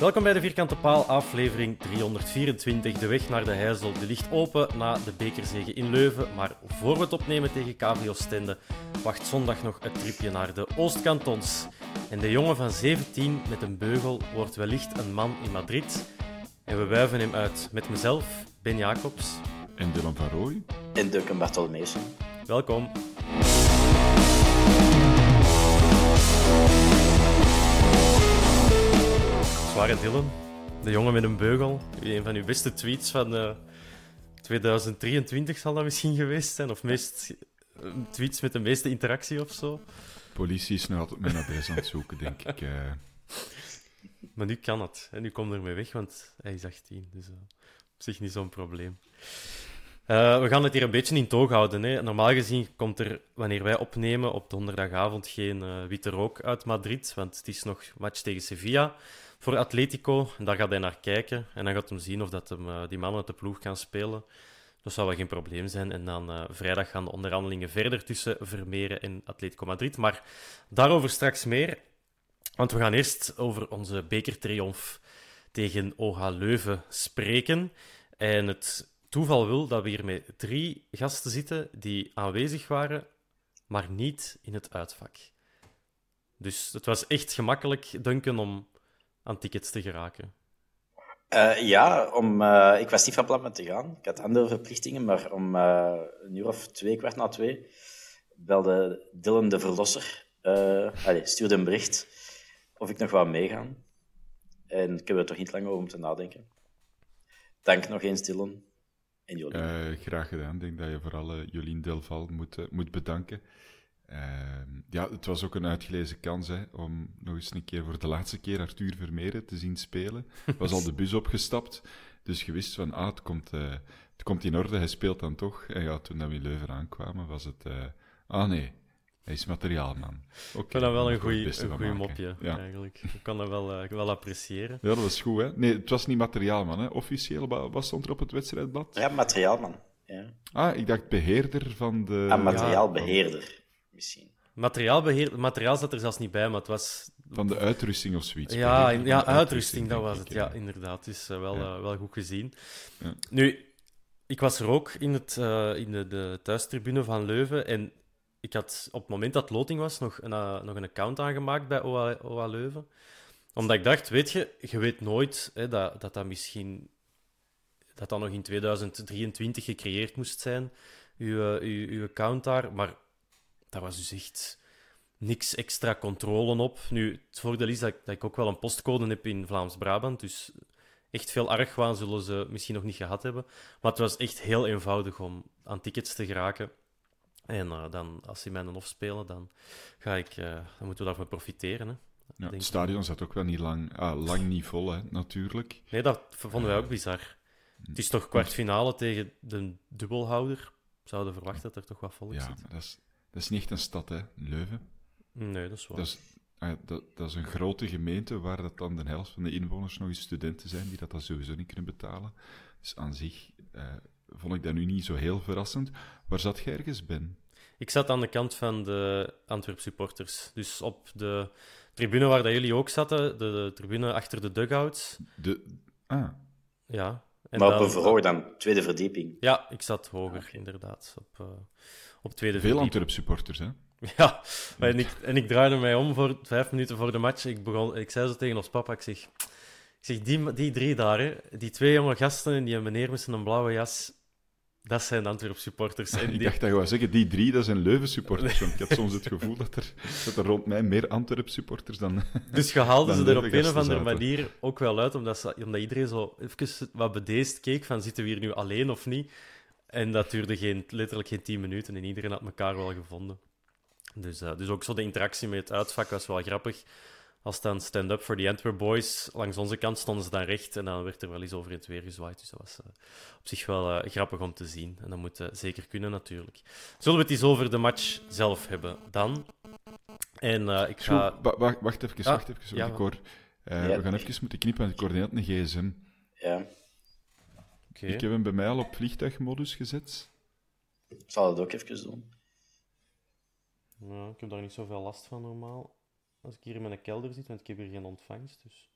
Welkom bij de Vierkante Paal, aflevering 324. De weg naar de Heizel die ligt open na de bekerzege in Leuven. Maar voor we het opnemen tegen KV Oostende, wacht zondag nog het tripje naar de Oostkantons. En de jongen van 17 met een beugel wordt wellicht een man in Madrid. En we wuiven hem uit met mezelf, Ben Jacobs. En Dylan van Rooij. En Duncan Bartolomeeusen. Welkom. Zware Dylan, de jongen met een beugel. Een van uw beste tweets van eh, 2023 zal dat misschien geweest zijn. Of meest, eh, tweets met de meeste interactie of zo. Politie is nog altijd mijn adres aan het zoeken, denk ik. eh. Maar nu kan het. En nu komt er mee weg, want hij is 18. Dus eh, op zich niet zo'n probleem. Eh, we gaan het hier een beetje in toog houden. Hè. Normaal gezien komt er, wanneer wij opnemen, op donderdagavond geen eh, witte rook uit Madrid. Want het is nog match tegen Sevilla voor Atletico. Daar gaat hij naar kijken. En dan gaat hem zien of dat hem, eh, die man uit de ploeg kan spelen. Dat zou wel geen probleem zijn. En dan eh, vrijdag gaan de onderhandelingen verder tussen Vermeeren en Atletico Madrid. Maar daarover straks meer. Want we gaan eerst over onze bekertriomf tegen OH Leuven spreken. En het toeval wil dat we hier met drie gasten zitten die aanwezig waren, maar niet in het uitvak. Dus het was echt gemakkelijk, Duncan, om aan tickets te geraken. Eh, ja, om, eh, ik was niet van plan met te gaan. Ik had andere verplichtingen, maar om eh, een uur of twee, kwart na twee, belde Dylan de Verlosser. eh allez, stuurde een bericht of ik nog wou meegaan. En ik heb er toch niet lang over om te nadenken. Dank nog eens, Dylan. En jullie. Eh, graag gedaan. Ik denk dat je vooral Jolien Delval moet, moet bedanken. Ehm, ja, het was ook een uitgelezen kans hè, om nog eens een keer voor de laatste keer Arthur Vermeeren te zien spelen. Was al de bus opgestapt, dus je wist van, ah, het komt, eh, het komt in orde, hij speelt dan toch. En ja, toen we in Leuven aankwamen, was het, eh, ah nee, hij is materiaalman. Oké, Ik vind dat wel een maken. mopje, Ja. eigenlijk. Ik kan dat wel, eh, wel appreciëren. Ja, dat was goed, hè? Nee, het was niet materiaalman, hè? Officieel, wa- wat stond er op het wedstrijdblad? Ja, materiaalman. Ja. Ah, ik dacht beheerder van de... Ah, materiaalbeheerder, misschien. Materiaalbeheer, materiaal zat er zelfs niet bij, maar het was... Van de uitrusting of zoiets. Ja, in- ja uitrusting, dat was ik, het. Ja, inderdaad. Dus eh, wel, Ja. eh, wel goed gezien. Ja. Nu, ik was er ook in, het, eh, in de, de thuistribune van Leuven. En ik had op het moment dat loting was nog een, nog een account aangemaakt bij OA, OA Leuven. Omdat ik dacht, weet je, je weet nooit hè, dat, dat dat misschien dat dat nog in 2023 gecreëerd moest zijn, uw, uw, uw account daar. Maar dat was dus echt niks extra controle op. Nu, het voordeel is dat ik, dat ik ook wel een postcode heb in Vlaams-Brabant, dus echt veel argwaan zullen ze misschien nog niet gehad hebben. Maar het was echt heel eenvoudig om aan tickets te geraken. En eh, dan, als ze mij off spelen, dan, ga ik, eh, dan moeten we daarvan profiteren. Hè. Ja, het stadion zat ook wel niet lang, ah, lang niet vol, hè, natuurlijk. Nee, dat vonden wij ook bizar. Het is toch kwartfinale tegen de dubbelhouder. Zouden verwachten dat er toch wat vol is. Ja, dat is, dat is niet echt een stad, hè, Leuven. Nee, dat is waar. Dat is, ah, dat, dat is een grote gemeente waar dat dan de helft van de inwoners nog eens studenten zijn die dat, dan sowieso niet kunnen betalen. Dus aan zich eh, vond ik dat nu niet zo heel verrassend. Waar zat jij ergens, Ben? Ik zat aan de kant van de Antwerp supporters. Dus op de tribune waar dat jullie ook zaten, de, de tribune achter de dugouts. De, ah, Ja. En maar op dan- een verhoog dan, tweede verdieping. Ja, ik zat hoger, inderdaad. Op, eh, op tweede veel. Antwerp supporters, hè? Ja, en ik, en ik draaide mij om voor vijf minuten voor de match. Ik, begon, ik zei zo tegen ons papa, ik zeg, ik zeg die, die drie daar, hè, die twee jonge gasten en die meneer met zijn blauwe jas, dat zijn Antwerp supporters. En Ik die, dacht dat je wou zeggen, die drie, dat zijn Leuven supporters. Want ik had soms het gevoel dat er, dat er rond mij meer Antwerp supporters dan... dus je haalde ze er op een of andere manier ook wel uit, omdat, ze, omdat iedereen zo even wat bedeesd keek van zitten we hier nu alleen of niet. En dat duurde geen, letterlijk geen tien minuten en iedereen had elkaar wel gevonden. Dus, eh, dus ook zo de interactie met het uitvak was wel grappig. Als dan stand-up voor die Antwerp Boys, langs onze kant stonden ze dan recht en dan werd er wel eens over in het weer gezwaaid. Dus dat was eh, op zich wel eh, grappig om te zien. En dat moet zeker kunnen natuurlijk. Zullen we het eens over de match zelf hebben dan? En eh, ik ga... Goed, wacht even, Ah, wacht even. ja, ik hoor, eh, Ja. We gaan even moeten knippen, want ik hoorde net een gsm. Ja, Ik heb hem bij mij al op vliegtuigmodus gezet. ik zal het ook even doen. Ja, ik heb daar niet zoveel last van normaal. Als ik hier in mijn kelder zit, want ik heb hier geen ontvangst. Dus...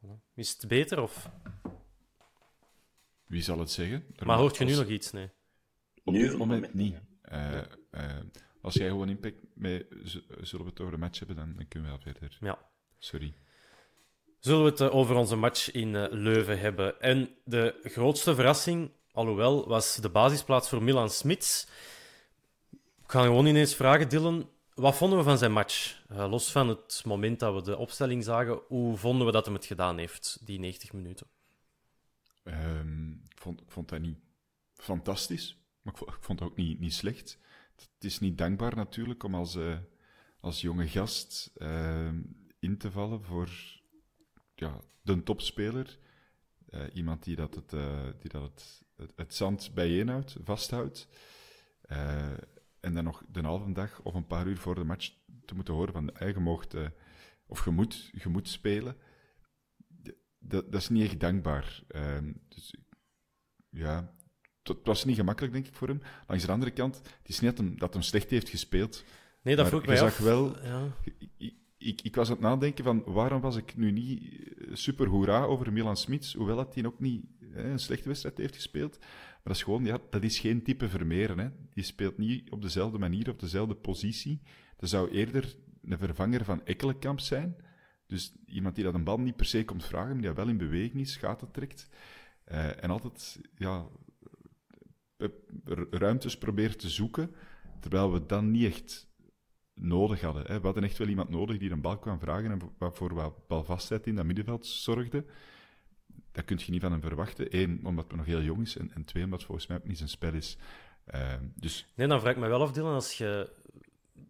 Voilà. Is het beter of... Wie zal het zeggen? Er Maar hoort je nu als- nog iets? Nee. Op Nu dit moment niet. Eh, eh, als jij gewoon impact mee, zullen we het over de match hebben, dan, dan kunnen we wel verder. Ja. Sorry. Zullen we het eh, over onze match in eh, Leuven hebben. En de grootste verrassing, alhoewel, was de basisplaats voor Milan Smits. Ik ga gewoon ineens vragen, Dylan. Wat vonden we van zijn match? Eh, los van het moment dat we de opstelling zagen, hoe vonden we dat hem het gedaan heeft, die 90 minuten? Ehm, ik, vond, vond dat niet fantastisch, maar ik vond, het ook niet, niet slecht. Het is niet dankbaar natuurlijk om als, als jonge gast ehm, in te vallen voor ja, de topspeler. Eh, iemand die dat, het, eh, die dat het, het, het zand bijeenhoudt, vasthoudt. Eh, en dan nog de halve dag of een paar uur voor de match te moeten horen van je moogt, eh, of je moet, je moet spelen. Dat, dat is niet echt dankbaar. Ehm, dus ja, het, was niet gemakkelijk, denk ik, voor hem. Langs de andere kant, het is niet dat hem, dat hem slecht heeft gespeeld. Nee, dat vroeg je mij zag af. wel- Ja. Ik, ik, ik, was aan het nadenken van waarom was ik nu niet eh, super hoera over Milan Smits, hoewel dat hij ook niet hè, een slechte wedstrijd heeft gespeeld. Maar dat is gewoon, ja, dat is geen type Vermeeren. Hè. Die speelt niet op dezelfde manier, op dezelfde positie. Dat zou eerder een vervanger van Ekkelenkamp zijn. Dus iemand die dat een bal niet per se komt vragen, maar die wel in beweging is, gaten trekt. Eh, en altijd ja, eh, ruimtes probeert te zoeken, terwijl we dan niet echt nodig hadden. Hè. We hadden echt wel iemand nodig die een bal kwam vragen en voor wat balvastheid in dat middenveld zorgde. Dat kun je niet van hem verwachten. Eén, omdat we nog heel jong is. En, en twee, omdat het volgens mij ook niet zijn spel is. Eh, dus Nee, dan vraag ik me wel af, Dylan, als je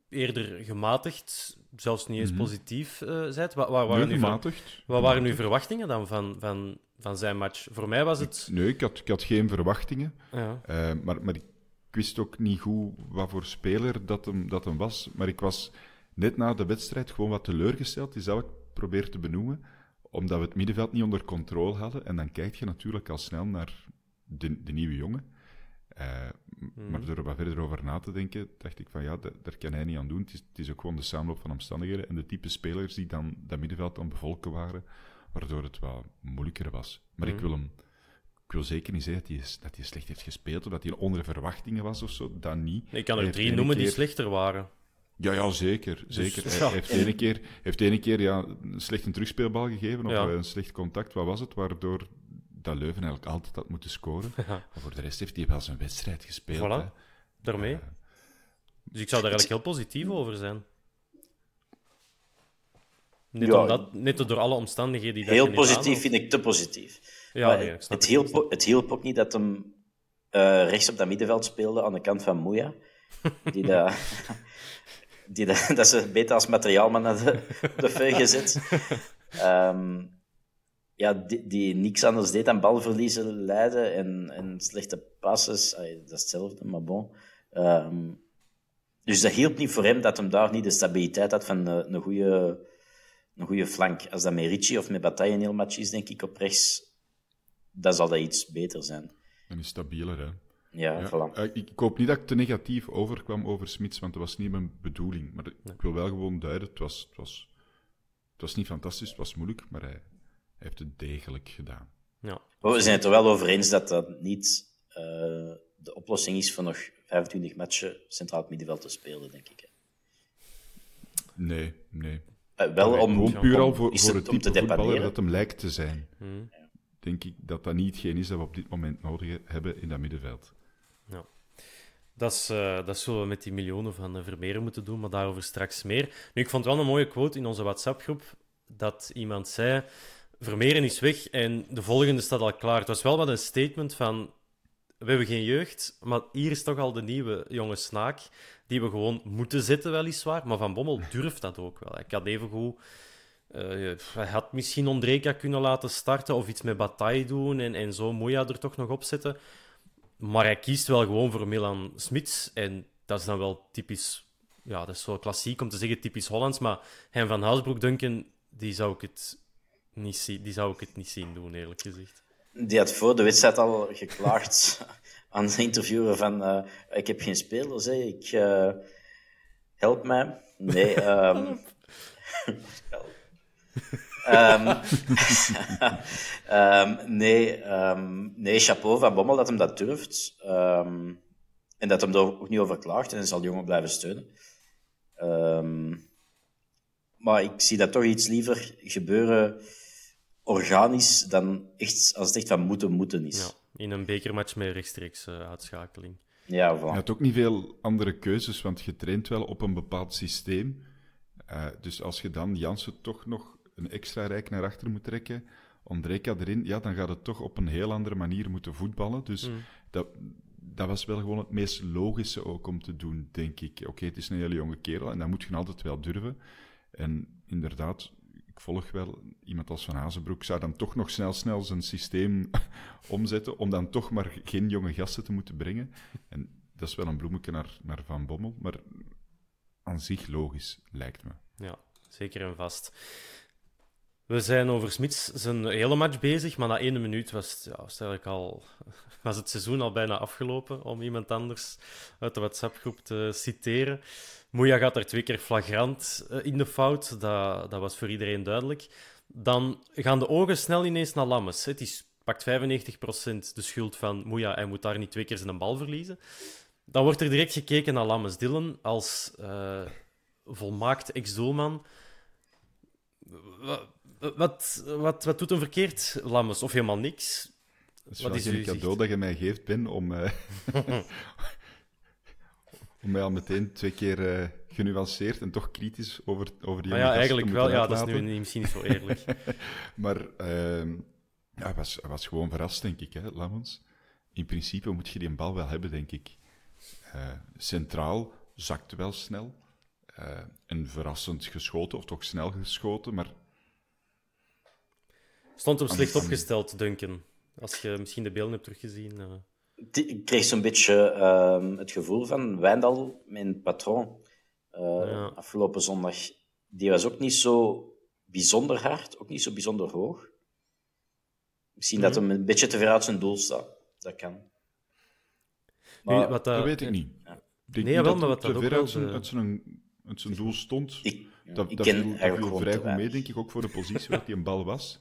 eerder gematigd, zelfs niet eens positief eh bent, wat, wat, waren nee, uw wat waren uw verwachtingen dan van, van, van zijn match? Voor mij was het... Nee, ik had, ik had geen verwachtingen. Ja. Eh, maar, maar ik wist ook niet goed wat voor speler dat hem, dat hem was. Maar ik was net na de wedstrijd gewoon wat teleurgesteld. Die zou ik proberen te benoemen. Omdat we het middenveld niet onder controle hadden. En dan kijk je natuurlijk al snel naar de, de nieuwe jongen. Eh, Maar door er wat verder over na te denken, dacht ik van ja, da- daar kan hij niet aan doen. Het is, het is ook gewoon de samenloop van omstandigheden en de type spelers die dan dat middenveld aan bevolken waren, waardoor het wat moeilijker was. Maar ik wil hem ik wil zeker niet zeggen dat hij, dat hij slecht heeft gespeeld of dat hij onder verwachtingen was of zo. Dat niet. Ik kan er drie noemen die slechter waren. Ja, ja zeker. zeker. ja. Hij heeft ene keer, heeft ene keer ja, een slecht een terugspeelbal gegeven of Ja. een slecht contact. Wat was het? Waardoor dat Leuven eigenlijk altijd had moeten scoren. Ja. Maar voor de rest heeft hij wel zijn wedstrijd gespeeld. Voilà. hè. Daarmee. Dus ik zou daar eigenlijk heel positief over zijn. Net, Ja. omdat, door alle omstandigheden die dat Heel positief vind ik te positief. Ja, Maar nee, ik snap het, hielp, ook- het hielp ook niet dat hem eh, rechts op dat middenveld speelde aan de kant van Moeja. Die, dat, die dat, dat ze beter als materiaalman op de feu gezet. Ehm, ja, die, die niks anders deed dan balverliezen leiden en, en slechte passes. Dat is hetzelfde, maar bon. Ehm, Dus dat hielp niet voor hem dat hem daar niet de stabiliteit had van uh, een goede een goede flank. Als dat met Ricci of met Bataille een heel match is, denk ik, op rechts, dan zal dat iets beter zijn. En is stabieler, hè? Ja, ja. Voilà. Uh, ik, hoop niet dat ik te negatief overkwam over Smits, want dat was niet mijn bedoeling. Maar ik wil wel gewoon duiden, het was, het was, het was niet fantastisch, het was moeilijk, maar hij, heeft het degelijk gedaan. Ja. We zijn het er wel over eens dat dat niet uh, de oplossing is voor nog 25 matchen centraal middenveld te spelen, denk ik. Hè. Nee, nee. Uh, wel om, gewoon puur al voor, voor het, type voetballer dat hem lijkt te zijn. Hmm. Denk ik dat dat niet hetgeen is dat we op dit moment nodig hebben in dat middenveld. Ja. Dat, is, uh, dat zullen we met die miljoenen van uh, Vermeeren moeten doen, maar daarover straks meer. Nu, ik vond wel een mooie quote in onze WhatsApp-groep dat iemand zei: Vermeeren is weg en de volgende staat al klaar. Het was wel wat een statement van: we hebben geen jeugd, maar hier is toch al de nieuwe jonge snaak die we gewoon moeten zetten, weliswaar. Maar Van Bommel durft dat ook wel. Ik had even goed... Uh, hij had misschien Ondreka kunnen laten starten of iets met Bataille doen en, en zo Moeja er toch nog op zetten. Maar hij kiest wel gewoon voor Milan Smits. En dat is dan wel typisch... Ja, dat is zo klassiek om te zeggen typisch Hollands. Maar hem van Housebroek, Duncan, die zou ik het niet, zien, die zou ik het niet zien doen, eerlijk gezegd. Die had voor de wedstrijd al geklaagd aan de interviewer van uh, ik heb geen spelers, hè. ik uh, help mij. Nee, um, um, um, nee, um, nee, chapeau van Bommel dat hem dat durft. en dat hem er ook niet over klaagt en zal de jongen blijven steunen. maar ik zie dat toch iets liever gebeuren organisch dan echt als het echt van moeten moeten is. Ja in een bekermatch met rechtstreeks uh, uitschakeling. Ja, voilà. Je had ook niet veel andere keuzes, want je traint wel op een bepaald systeem. Uh, dus als je dan Jansen toch nog een extra rijk naar achter moet trekken, Ondreka erin, ja, dan gaat het toch op een heel andere manier moeten voetballen. Dus mm. dat, dat was wel gewoon het meest logische ook om te doen, denk ik. Oké, het is een hele jonge kerel en dat moet je altijd wel durven. En inderdaad, ik volg wel iemand als Van Hazenbroek, zou dan toch nog snel, snel zijn systeem omzetten, om dan toch maar geen jonge gasten te moeten brengen. En dat is wel een bloemetje naar, naar Van Bommel, maar aan zich logisch, lijkt me. Ja, zeker en vast. We zijn over Smits zijn hele match bezig, maar na één minuut was, ja, was, eigenlijk al, was het seizoen al bijna afgelopen, om iemand anders uit de WhatsApp-groep te citeren. Moeja gaat er twee keer flagrant eh, in de fout, dat, dat was voor iedereen duidelijk. Dan gaan de ogen snel ineens naar Lammes. Het is, pakt 95% de schuld van Moeja, hij moet daar niet twee keer zijn bal verliezen. Dan wordt er direct gekeken naar Lammes Dillen als uh, volmaakt ex-doelman. Wat, wat, wat doet hem verkeerd, Lammes? Of helemaal niks? Dat is wat is een cadeau dat je mij geeft, Ben, om, uh, om mij al meteen twee keer uh, genuanceerd en toch kritisch over, over die maar ja, eigenlijk wel. Ja, dat is nu misschien niet zo eerlijk. maar uh, ja, hij, was, hij was gewoon verrast, denk ik, hè, Lammens. In principe moet je die bal wel hebben, denk ik. Uh, centraal zakte wel snel. Uh, en verrassend geschoten, of toch snel geschoten, maar... Stond hem slecht opgesteld, Duncan? Als je misschien de beelden hebt teruggezien. Ik kreeg zo'n beetje uh, het gevoel van Wijndal, mijn patroon, uh, afgelopen zondag. Die was ook niet zo bijzonder hard, ook niet zo bijzonder hoog. Misschien mm -hmm. dat mhm. hem een beetje te ver uit zijn doel staat. Dat kan. Maar, nee, wat, uh, dat weet ik niet. Ja. Ik nee, wel, maar wat dat te ver uit zijn, uit zijn, uit zijn doel stond. Ik, dat, ik dat ken viel, dat viel vrij goed mee, denk ik, ook voor de positie waar die een bal was.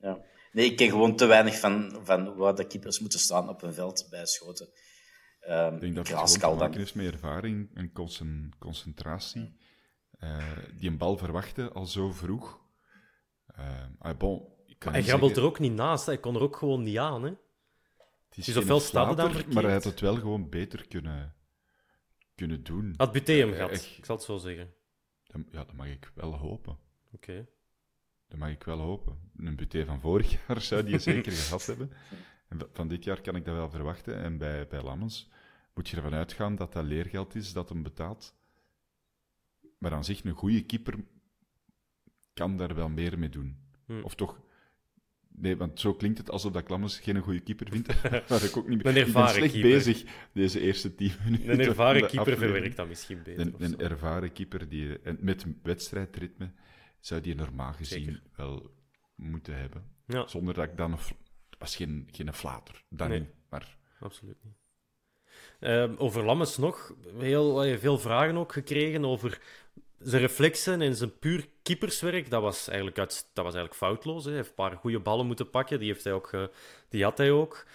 Ja. Nee, ik ken gewoon te weinig van, van waar de keepers moeten staan op een veld bij schoten. Um, ik denk dat het gewoon te maken heeft met ervaring en concentratie. Uh, die een bal verwachten al zo vroeg. Uh, ah, bon, hij grabbelt er ook niet naast, hij kon er ook gewoon niet aan. Hè? Het is dus ofwel staat dan verkeerd. Maar hij had het wel gewoon beter kunnen, kunnen doen. Had Buté hem gehad, ik zal het zo zeggen. Ja, dat mag ik wel hopen. Oké. Dat mag ik wel hopen. Een buté van vorig jaar zou die zeker gehad hebben. En van dit jaar kan ik dat wel verwachten. En bij, bij Lammens moet je ervan uitgaan dat dat leergeld is dat hem betaalt. Maar aan zich, een goede keeper kan daar wel meer mee doen. Hm. Of toch, Nee, want zo klinkt het alsof dat Lammers geen goede keeper vindt. waar ik ook niet Een ervaren slecht keeper. bezig deze eerste tien minuten. Een ervaren keeper aflevering. verwerkt dat misschien beter. Een, een ervaren keeper die, en met wedstrijdritme zou die normaal gezien Zeker. wel moeten hebben. Ja. Zonder dat ik dan... Een, het was geen, geen flater, dan Nee. niet. Maar Absoluut niet. Ehm, over Lammes nog, heel veel vragen ook gekregen over zijn reflexen en zijn puur keeperswerk. Dat was eigenlijk, uit, dat was eigenlijk foutloos. Hè. Hij heeft een paar goede ballen moeten pakken, die, heeft hij ook, die had hij ook.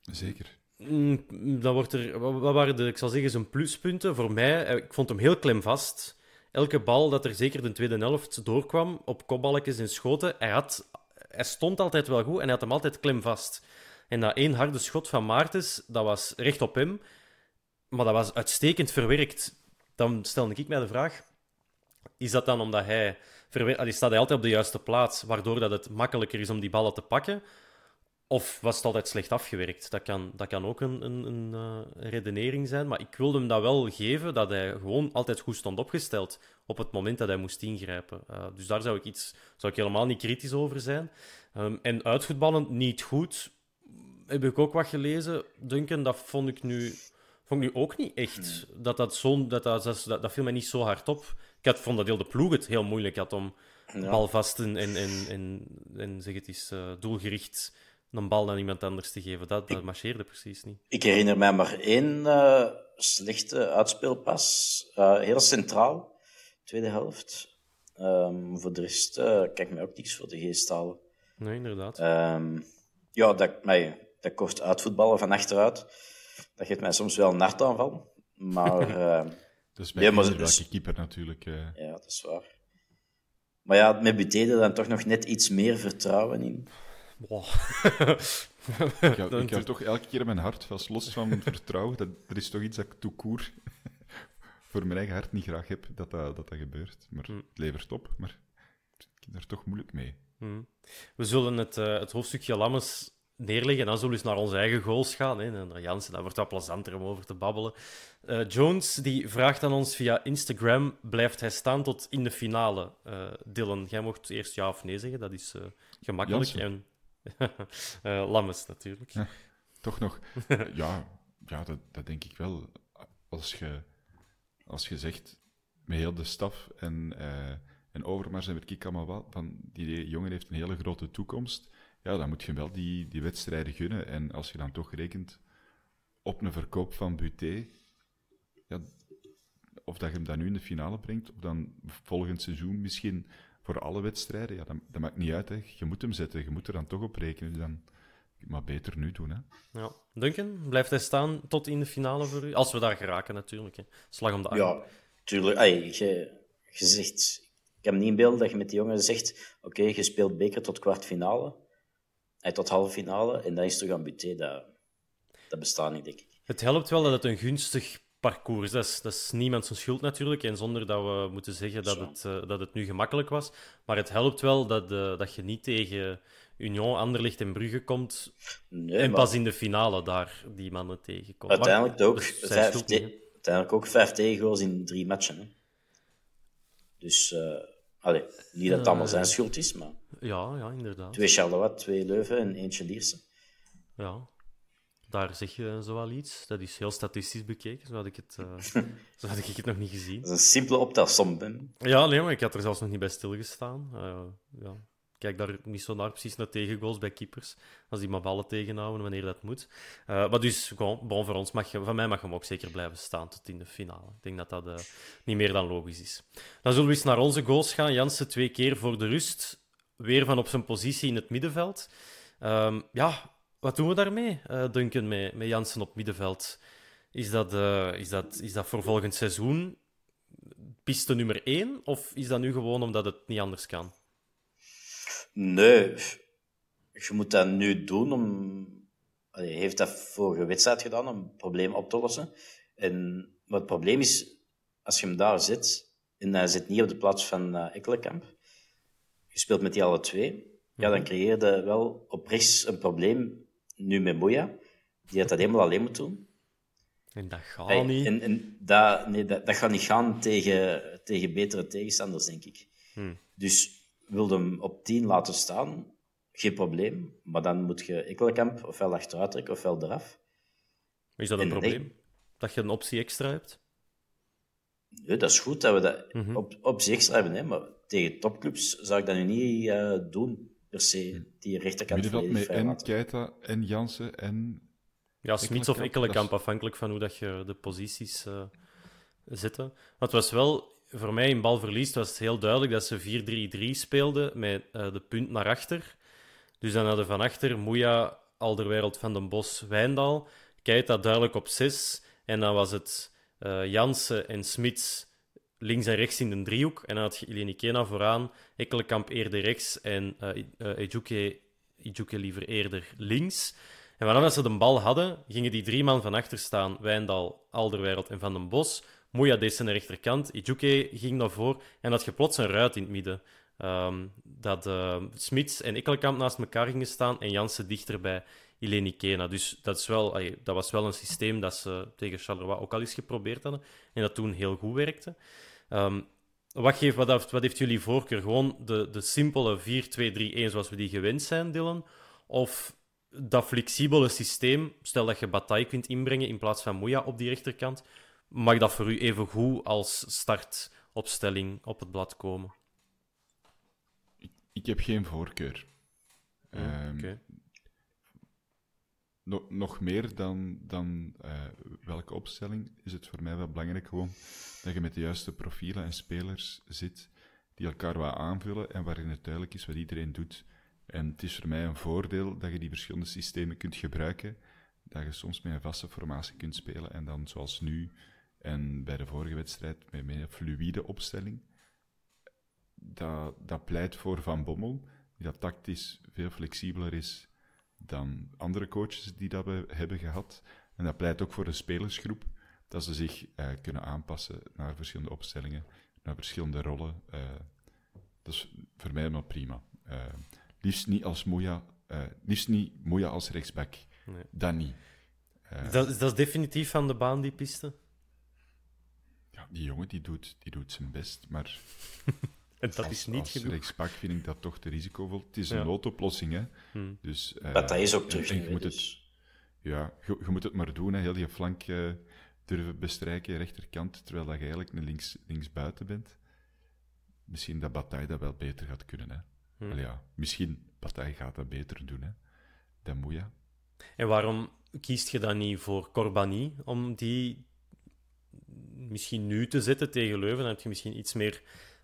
zeker. Mm, Dan wordt er, wat wat waren de, ik zal zeggen, zijn pluspunten? Voor mij, eh, ik vond hem heel klemvast. Elke bal dat er zeker de tweede helft doorkwam, op kopballetjes en schoten, hij, had, hij stond altijd wel goed en hij had hem altijd klemvast. En dat één harde schot van Maartens, dat was recht op hem, maar dat was uitstekend verwerkt. Dan stelde ik mij de vraag, is dat dan omdat hij... Verwer... Allee, staat hij altijd op de juiste plaats, waardoor dat het makkelijker is om die ballen te pakken? Of was het altijd slecht afgewerkt? Dat kan, dat kan ook een, een, een eh, redenering zijn. Maar ik wilde hem dat wel geven, dat hij gewoon altijd goed stond opgesteld op het moment dat hij moest ingrijpen. Eh, dus daar zou ik, iets, zou ik helemaal niet kritisch over zijn. Ehm, en uitvoetballend niet goed, heb ik ook wat gelezen. Duncan, dat vond ik nu, vond ik nu ook niet echt. Dat, dat, zo, dat, dat, dat, dat viel mij niet zo hard op. Ik had, vond dat heel de ploeg het heel moeilijk had om Ja. balvast en, en, en, en, en zeg het eens, eh, doelgericht een bal aan iemand anders te geven. Dat, dat marcheerde precies niet. Ik herinner mij maar één eh, slechte uitspeelpas. Eh, heel centraal, tweede helft. Ehm, voor de rest eh, kan ik mij ook niks voor de geest halen. Nee, inderdaad. Ehm, ja, dat, mij, dat kort uitvoetballen van achteruit, dat geeft mij soms wel een hartaanval. Maar eh, Dat is bij Ja, maar eender dus- keeper natuurlijk. eh. ja, dat is waar. Maar ja, met Butede dan toch nog net iets meer vertrouwen in. Wow. Ik hou, ik toch elke keer mijn hart vast, los van vertrouwen. Dat, er is toch iets dat ik court voor mijn eigen hart niet graag heb, dat dat, dat, dat gebeurt. Maar Hm. het levert op, maar ik heb er toch moeilijk mee. We zullen het, eh, het hoofdstukje Lammes neerleggen en dan zullen we eens naar onze eigen goals gaan. Hè. En naar Jansen, dat wordt wel plezanter om over te babbelen. Eh, Jones die vraagt aan ons via Instagram: blijft hij staan tot in de finale? Eh, Dylan, jij mocht eerst ja of nee zeggen, dat is gemakkelijk. En, Eh, Lammes natuurlijk. Toch nog, ja, ja dat, dat denk ik wel. Als je, als je zegt, met heel de staf en, eh en Overmars en Verkiek allemaal wel, van die jongen heeft een hele grote toekomst, ja, dan moet je hem wel die, die wedstrijden gunnen. En als je dan toch rekent op een verkoop van Buté, ja, of dat je hem dan nu in de finale brengt, of dan volgend seizoen misschien voor alle wedstrijden, ja, dat, dat maakt niet uit. Hè. Je moet hem zetten, je moet er dan toch op rekenen. Dus dan, maar beter nu doen, hè. Ja. Duncan, blijft hij staan tot in de finale voor u? Als we daar geraken natuurlijk. Hè. Slag om de arm. Ja, tuurlijk. Ay, je, je zegt, ik heb niet in beeld dat je met die jongen zegt: Oké, je speelt beker tot kwartfinale, ay, tot halve finale, en dan is het toch aan Buté. Dat, dat bestaat niet, denk ik. Het helpt wel dat het een gunstig parcours. Dat is, dat is niemand zijn schuld natuurlijk. En zonder dat we moeten zeggen dat het, eh, dat het nu gemakkelijk was. Maar het helpt wel dat, eh, dat je niet tegen Union, Anderlecht en Brugge komt. Nee, en maar pas in de finale daar die mannen tegenkomt. uiteindelijk, Maar ook vijf, te- uiteindelijk ook vijf tegengoals in drie matchen. Hè. Dus, eh allee, niet dat het allemaal zijn schuld is, maar Ja, ja, inderdaad. twee Charleroi, twee Leuven en eentje Lierse. Ja. Daar zeg je zo wel iets. Dat is heel statistisch bekeken. Zo had ik het, zo had ik het nog niet gezien. Dat is een simpele optelsom. hè. Ja, nee, maar ik had er zelfs nog niet bij stilgestaan. Eh, ja. Ik Kijk daar niet zo naar, precies naar tegengoals bij keepers. Als die maar ballen tegenhouden wanneer dat moet. Eh, maar dus, gewoon, bon, voor ons mag je, van mij mag hem ook zeker blijven staan tot in de finale. Ik denk dat dat niet meer dan logisch is. Dan zullen we eens naar onze goals gaan. Jansen twee keer voor de rust. Weer van op zijn positie in het middenveld. Ehm, ja, wat doen we daarmee, eh Duncan, met, met Jansen op middenveld? Is dat, eh, is, dat, is dat voor volgend seizoen piste nummer één? Of is dat nu gewoon omdat het niet anders kan? Nee, je moet dat nu doen om. Hij heeft dat vorige wedstrijd gedaan om het probleem op te lossen. En, maar het probleem is, als je hem daar zet, en hij zit niet op de plaats van eh Ekkelenkamp, je speelt met die alle twee, ja, dan creëer je wel op rechts een probleem, nu met Moya, die het dat helemaal alleen moet doen. En dat gaat Hey, niet. En, en dat, nee, dat, dat gaat niet gaan tegen, tegen betere tegenstanders, denk ik. Hmm. Dus wilde hem op 10 laten staan. geen probleem. Maar dan moet je Ekkelenkamp ofwel achteruit trekken ofwel eraf. Is dat een En probleem? nee. Dat je een optie extra hebt? Ja, dat is goed dat we dat Mhm. op, op zich extra hebben, hè, maar tegen topclubs zou ik dat nu niet eh, doen, per se. Die rechterkant Middenveld volledig met en. Keita en Jansen en... Ja, Smits of Ekkelenkamp, afhankelijk van hoe dat je de posities eh zitten. Maar het was wel, voor mij in balverlies, was het heel duidelijk dat ze 4-3-3 speelden met eh, de punt naar achter. Dus dan hadden van achter Moeja, Alderwereld, Van den Bos, Wijndal. Keita duidelijk op 6. En dan was het eh Jansen en Smits links en rechts in de driehoek. En dan had je Eleni Kena vooraan, Ekkelenkamp eerder rechts en Ejuke liever eerder links. En wanneer ze de bal hadden, gingen die drie man van achter staan. Wijndal, Alderwereld en Van den Bos. Moeja deed zijn rechterkant. Ijuke ging naar voren. En had je plots een ruit in het midden. Ehm, dat eh, Smits en Ekkelenkamp naast elkaar gingen staan en Jansen dichter bij Eleni Kena. Dus dat, is wel, dat was wel een systeem dat ze tegen Charleroi ook al eens geprobeerd hadden. En dat toen heel goed werkte. Ehm, wat, geeft, wat, heeft, wat heeft jullie voorkeur? Gewoon de, de simpele 4-2-3-1 zoals we die gewend zijn, Dylan? Of dat flexibele systeem, stel dat je Bataille kunt inbrengen in plaats van Moeja op die rechterkant, mag dat voor u even goed als startopstelling op het blad komen? Ik heb geen voorkeur. Oké. No- nog meer dan, dan eh, welke opstelling is het voor mij wel belangrijk gewoon dat je met de juiste profielen en spelers zit die elkaar wat aanvullen en waarin het duidelijk is wat iedereen doet. En het is voor mij een voordeel dat je die verschillende systemen kunt gebruiken, dat je soms met een vaste formatie kunt spelen en dan zoals nu en bij de vorige wedstrijd met, met een fluïde opstelling. Dat, dat pleit voor Van Bommel, die dat tactisch veel flexibeler is dan andere coaches die dat we hebben gehad. En dat pleit ook voor de spelersgroep, dat ze zich eh, kunnen aanpassen naar verschillende opstellingen, naar verschillende rollen. Eh, dat is voor mij maar prima. Eh, liefst niet als Moeja, eh, liefst niet Moeja als rechtsback. Nee. Dat niet. Dat, is- dat is definitief van de baan, die piste. ja, die jongen die doet, die doet zijn best, maar En dat als, is niet als genoeg. rechtsback vind ik dat toch te risicovol. Het is Ja. een noodoplossing, hè. Hmm. Dus, eh, Bataille is ook terug en je moet het, dus- Ja, je, je moet het maar doen, hè. heel je flank eh, durven bestrijken, rechterkant, terwijl dat je eigenlijk een links, linksbuiten bent. Misschien dat Bataille dat wel beter gaat kunnen. Hè. Hmm. Ja, misschien Bataille gaat dat beter doen hè, dan Moeja. En waarom kiest je dan niet voor Corbani om die misschien nu te zetten tegen Leuven? Dan heb je misschien iets meer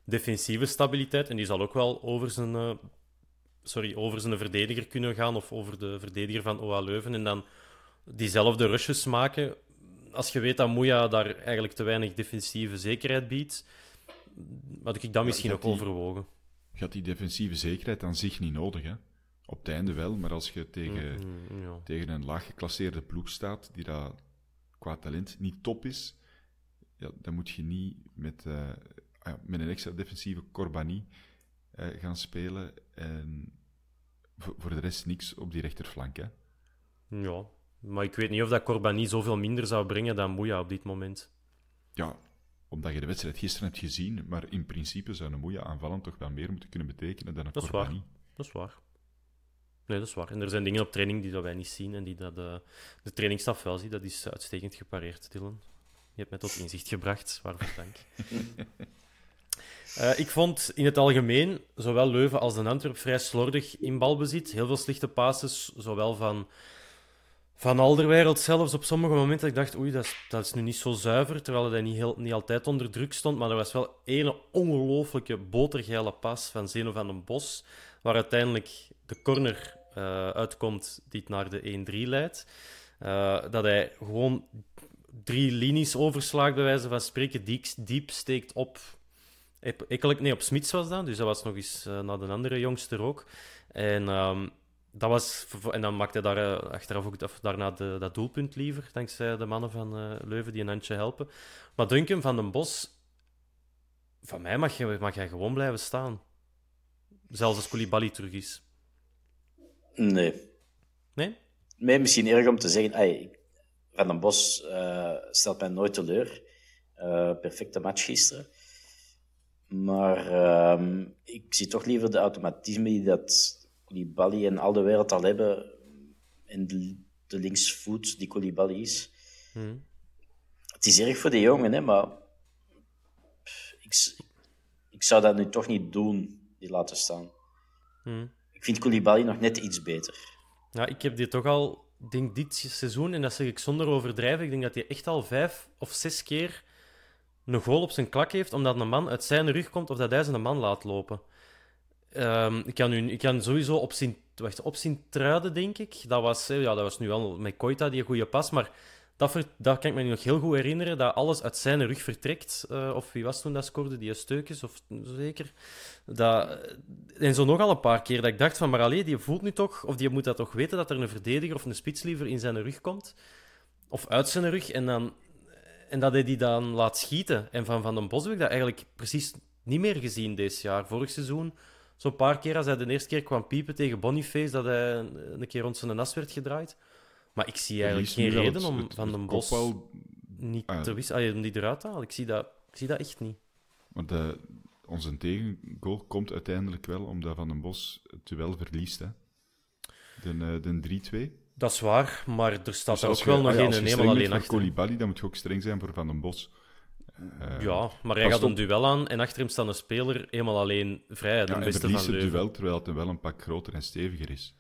defensieve stabiliteit. En die zal ook wel over zijn, eh, sorry, over zijn verdediger kunnen gaan of over de verdediger van OA Leuven. En dan diezelfde rushes maken. Als je weet dat Moeja daar eigenlijk te weinig defensieve zekerheid biedt, had ik dat misschien ook die- overwogen. Je had die defensieve zekerheid aan zich niet nodig. Hè. Op het einde wel, maar als je tegen, Mm, ja. tegen een laag geclasseerde ploeg staat, die dat qua talent niet top is, ja, dan moet je niet met, eh, met een extra defensieve Corbani eh, gaan spelen en voor, voor de rest niks op die rechterflank. Hè. ja, maar ik weet niet of dat Corbani zoveel minder zou brengen dan Moeja op dit moment. Ja, omdat je de wedstrijd gisteren hebt gezien, maar in principe zou een Moeja aanvallend toch wel meer moeten kunnen betekenen dan een Dat is Corbani. waar. Dat is waar. Nee, dat is waar. En er zijn dingen op training die dat wij niet zien en die dat, eh, de trainingsstaf wel ziet. Dat is uitstekend gepareerd, Dylan. Je hebt mij tot inzicht gebracht. Waarvoor dank. Eh, ik vond in het algemeen zowel Leuven als de Antwerp vrij slordig in balbezit. Heel veel slechte passes, zowel van, van Alderwereld zelfs op sommige momenten. Ik dacht, oei, dat is, dat is nu niet zo zuiver, terwijl hij niet, heel, niet altijd onder druk stond. Maar er was wel ene ongelooflijke botergeile pas van Zeno van den Bos, waar uiteindelijk de corner eh, uitkomt die het naar de 1-3 leidt. Eh, dat hij gewoon drie linies overslaagt, bij wijze van spreken, diep, diep steekt op. Ekkelijk, nee, op Smits was dat, dus dat was nog eens eh, naar de andere jongster ook. En, ehm, dat was, en dan maakte hij daar eh, achteraf ook of daarna de, dat doelpunt liever, dankzij de mannen van eh, Leuven die een handje helpen. Maar Duncan van den Bos, van mij mag, je, mag jij gewoon blijven staan. Zelfs als Koulibaly terug is. Nee. Nee? Nee, misschien erg om te zeggen, Van den Bos stelt mij nooit teleur. Perfecte match gisteren. Maar ehm, ik zie toch liever de automatisme die dat Koulibaly en al de wereld al hebben. En de, de linksvoet die Koulibaly is. Hmm. Het is erg voor de jongen, hè, maar ik, ik zou dat nu toch niet doen, die laten staan. Hmm. Ik vind Koulibaly nog net iets beter. Ja, ik heb die toch al, denk dit seizoen, en dat zeg ik zonder overdrijven, ik denk dat hij echt al vijf of zes keer een goal op zijn klak heeft, omdat een man uit zijn rug komt of dat hij zijn man laat lopen. Ehm, ik, kan nu, ik kan sowieso op zijn, wacht, op zijn truiden, denk ik. Dat was, ja, dat was nu al met Koita die goede pas, maar dat, ver, dat kan ik me nog heel goed herinneren, dat alles uit zijn rug vertrekt. Uh, of wie was toen dat scoorde? Die Steukjes, of zeker. Dat, en zo nogal een paar keer dat ik dacht van, maar alleen, die voelt nu toch, of die moet dat toch weten, dat er een verdediger of een spits liever in zijn rug komt. Of uit zijn rug, en, dan, en dat hij die dan laat schieten. En van Van den Bos heb ik dat eigenlijk precies niet meer gezien deze jaar. Vorig seizoen, zo'n paar keer als hij de eerste keer kwam piepen tegen Boniface, dat hij een keer rond zijn nas werd gedraaid. Maar ik zie eigenlijk geen reden het, om het, Van den Bos wel... niet ah, te wisselen, om die eruit te halen. Ik zie dat, ik zie dat echt niet. Maar de, onze tegengoal komt uiteindelijk wel omdat Van den Bos het duel verliest. Hè? De, de 3-2. Dat is waar, maar er staat dus er ook wel nog geen eenmaal alleen achter. Koulibaly, dan moet je ook streng zijn voor Van den Bos. Uh, ja, maar hij gaat een duel aan en achter hem staat een speler eenmaal alleen vrij. De ja, beste van het duel terwijl het wel een pak groter en steviger is.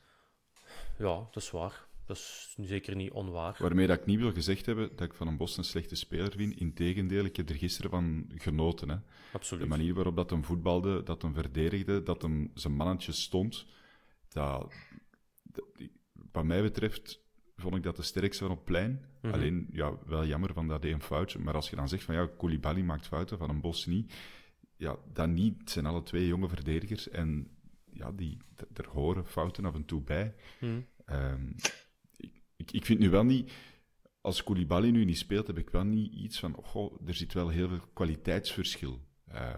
Ja, dat is waar. Dat is zeker niet onwaar. Waarmee dat ik niet wil gezegd hebben dat ik Van een Bos een slechte speler vind. Integendeel, ik heb er gisteren van genoten. Hè. Absoluut. De manier waarop dat hem voetbalde, dat hem verdedigde, dat hem zijn mannetje stond. Dat, wat mij betreft vond ik dat de sterkste van op plein. Mhm. Alleen, ja, wel jammer van dat hij een foutje. Maar als je dan zegt van ja, Koulibaly maakt fouten, Van een Bos niet. Ja, dan niet. Het zijn alle twee jonge verdedigers. En ja, die, er horen fouten af en toe bij. Mhm. Ehm, ik, ik vind nu wel niet, als Koulibaly nu niet speelt, heb ik wel niet iets van, oh, er zit wel heel veel kwaliteitsverschil. Uh,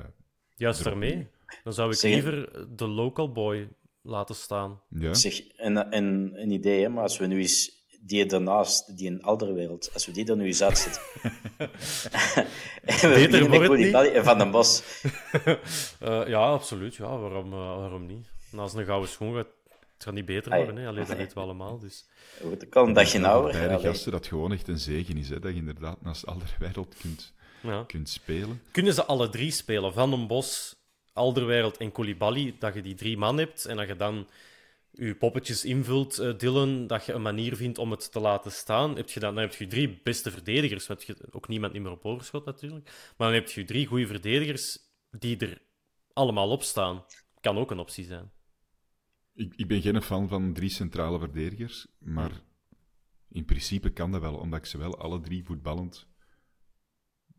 Juist daarmee. Dan zou ik liever de local boy laten staan. Ja. Zeg, en, en een idee, hè, maar als we nu eens die daarnaast, die in andere wereld, als we die er nu eens uitzetten. Beter wordt het niet. En Van den Bos. uh, ja, absoluut. Ja, waarom, uh, waarom niet? Naast een gouden schoen gaat het gaat niet beter worden, hè? Alleen dat weten we allemaal. Dus. Goed, kan een dagje ouder. Bij de gasten dat gewoon echt een zegen is, hè? dat je inderdaad naast Alderwereld kunt, ja. kunt spelen. Kunnen ze alle drie spelen? Van den Bos, Alderwereld en Koulibaly, dat je die drie man hebt en dat je dan je poppetjes invult, uh, Dylan, dat je een manier vindt om het te laten staan. Heb je dan, heb je drie beste verdedigers, met je, ook niemand niet meer op overschot natuurlijk. Maar dan heb je drie goede verdedigers die er allemaal op staan. Kan ook een optie zijn. Ik, ik, ben geen fan van drie centrale verdedigers, maar in principe kan dat wel, omdat ik ze wel alle drie voetballend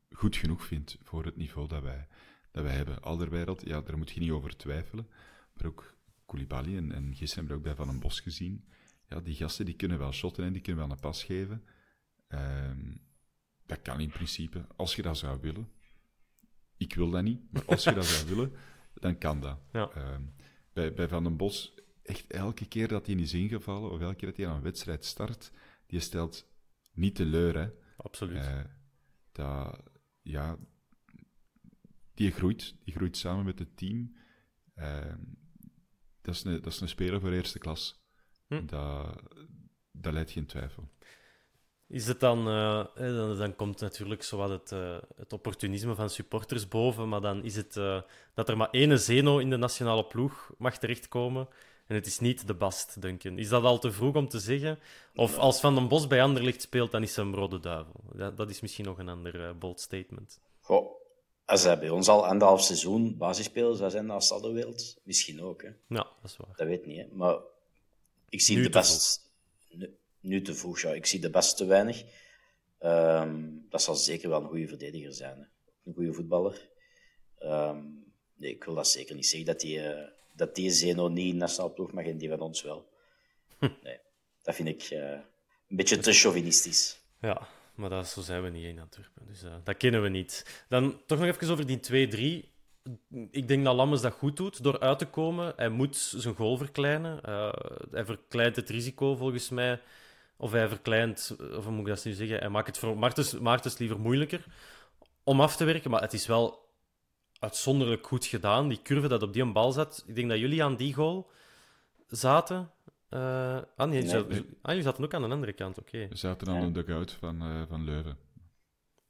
goed genoeg vind voor het niveau dat wij, dat wij hebben. Alderwereld, ja, daar moet je niet over twijfelen. Maar ook Koulibaly en, en gisteren hebben we ook bij Van een Bos gezien. Ja, die gasten die kunnen wel shotten en die kunnen wel een pas geven. Um, dat kan in principe, als je dat zou willen. Ik wil dat niet, maar als je dat zou willen, dan kan dat. Ja. Um, bij, bij Van den Bos echt elke keer dat hij is ingevallen, of elke keer dat hij aan een wedstrijd start, die stelt niet teleur. Hè. Absoluut. Uh, dat, ja, die groeit, die groeit samen met het team. Uh, dat, is een, dat is een speler voor eerste klas. Hm. Dat, dat leidt geen twijfel. Is het dan, uh, dan, dan, komt natuurlijk zo wat het, uh, het opportunisme van supporters boven, maar dan is het uh, dat er maar één Zeno in de nationale ploeg mag terechtkomen en het is niet de Bast, Duncan. Is dat al te vroeg om te zeggen? Of als Van den Bos bij Anderlicht speelt, dan is hij een rode duivel. Dat, dat is misschien nog een ander bold statement. Goh, als hij bij ons al anderhalf seizoen basisspeler zou zijn naast Alderwereld, misschien ook. Hè. Ja, dat is waar. Dat weet niet, hè. maar ik zie Nu de best... Nu, nu te vroeg, ja. Ik zie de best te weinig. Um, dat zal zeker wel een goede verdediger zijn. Hè. Een goede voetballer. Um, nee, ik wil dat zeker niet zeggen, dat die, uh, dat die Zeno niet in de nationale ploeg mag en die van ons wel. Nee, dat vind ik uh, een beetje te chauvinistisch. Ja, maar dat, zo zijn we niet in Antwerpen. Dus uh, dat kennen we niet. Dan toch nog even over die 2-3. Ik denk dat Lammers dat goed doet door uit te komen. Hij moet zijn goal verkleinen. Uh, hij verkleint het risico volgens mij. Of hij verkleint, of hoe moet ik dat nu zeggen? Hij maakt het voor Martens, Martens liever moeilijker om af te werken. Maar het is wel uitzonderlijk goed gedaan. Die curve dat op die bal zat. Ik denk dat jullie aan die goal zaten. Uh, ah, nee, ah, jullie zaten ook aan de andere kant, oké. We zaten aan een dugout van, eh, van Leuven.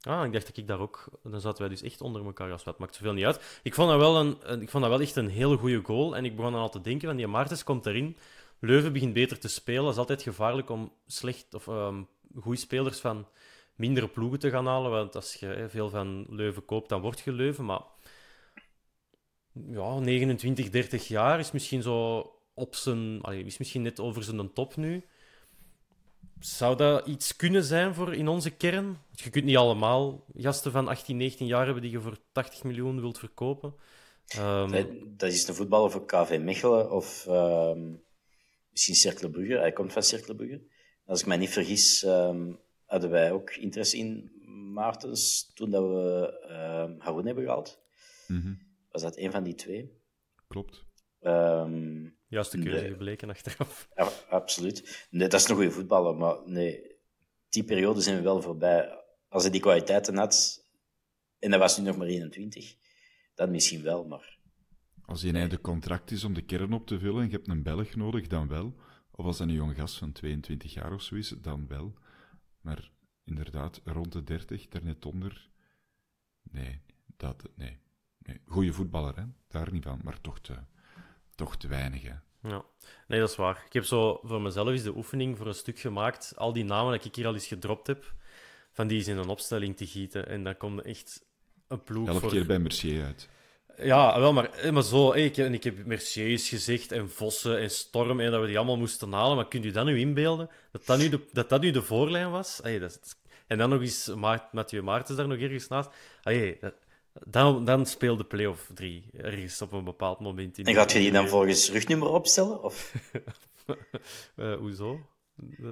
Ah, ik dacht dat ik daar ook... Dan zaten wij dus echt onder elkaar als wat. Maakt zoveel niet uit. Ik vond dat wel, een, een- ik vond dat wel echt een hele goede goal. En ik begon dan al te denken van, die Maartens komt erin. Leuven begint beter te spelen. Het is altijd gevaarlijk om slecht of ehm goede spelers van mindere ploegen te gaan halen. Want als je hè, veel van Leuven koopt, dan word je Leuven. Maar ja, 29, 30 jaar is misschien zo op zijn... Allee, is misschien net over zijn top nu. Zou dat iets kunnen zijn voor in onze kern? Want Je kunt niet allemaal gasten van 18, 19 jaar hebben die je voor 80 miljoen wilt verkopen. Ehm, Nee, dat is een voetballer voor KV Mechelen of ehm, misschien Cercle Brugge. Hij komt van Cercle Brugge. Als ik mij niet vergis, ehm, hadden wij ook interesse in Maartens toen dat we ehm Haroun hebben gehaald. Mhm, Was dat een van die twee? Klopt. Ehm, Juiste keuze Nee. gebleken achteraf. ja, absoluut. Nee, dat is een goede voetballer, maar nee, die periode zijn we wel voorbij. Als hij die kwaliteiten had, en dat was nu nog maar 21, dan misschien wel, maar Als je einde contract is om de kern op te vullen en je hebt een Belg nodig, dan wel. Of als dat een jong gast van 22 jaar of zo is, dan wel. Maar inderdaad, rond de 30, daar net onder. Nee, dat, nee. nee. Goeie voetballer, hè? daar niet van, maar toch te, toch te weinig. Hè? Ja. Nee, dat is waar. Ik heb zo voor mezelf eens de oefening voor een stuk gemaakt. Al die namen dat ik hier al eens gedropt heb, van die eens in een opstelling te gieten. En dan komt echt een ploeg Elf voor... keer bij Mercier uit. Ja, wel, maar, eh, maar zo. eh, Ik, en ik heb Mercedes gezegd en Vossen en Storm en dat we die allemaal moesten halen. Maar kunt u dat nu inbeelden? Dat dat nu de, dat dat nu de voorlijn was? Dat is- en dan nog eens Ma Mathieu Maartens daar nog ergens naast. Dat, dan, dan speelde play-off 3 ergens op een bepaald moment. In En gaat je die dan volgens rugnummer opstellen? Of? Eh, hoezo?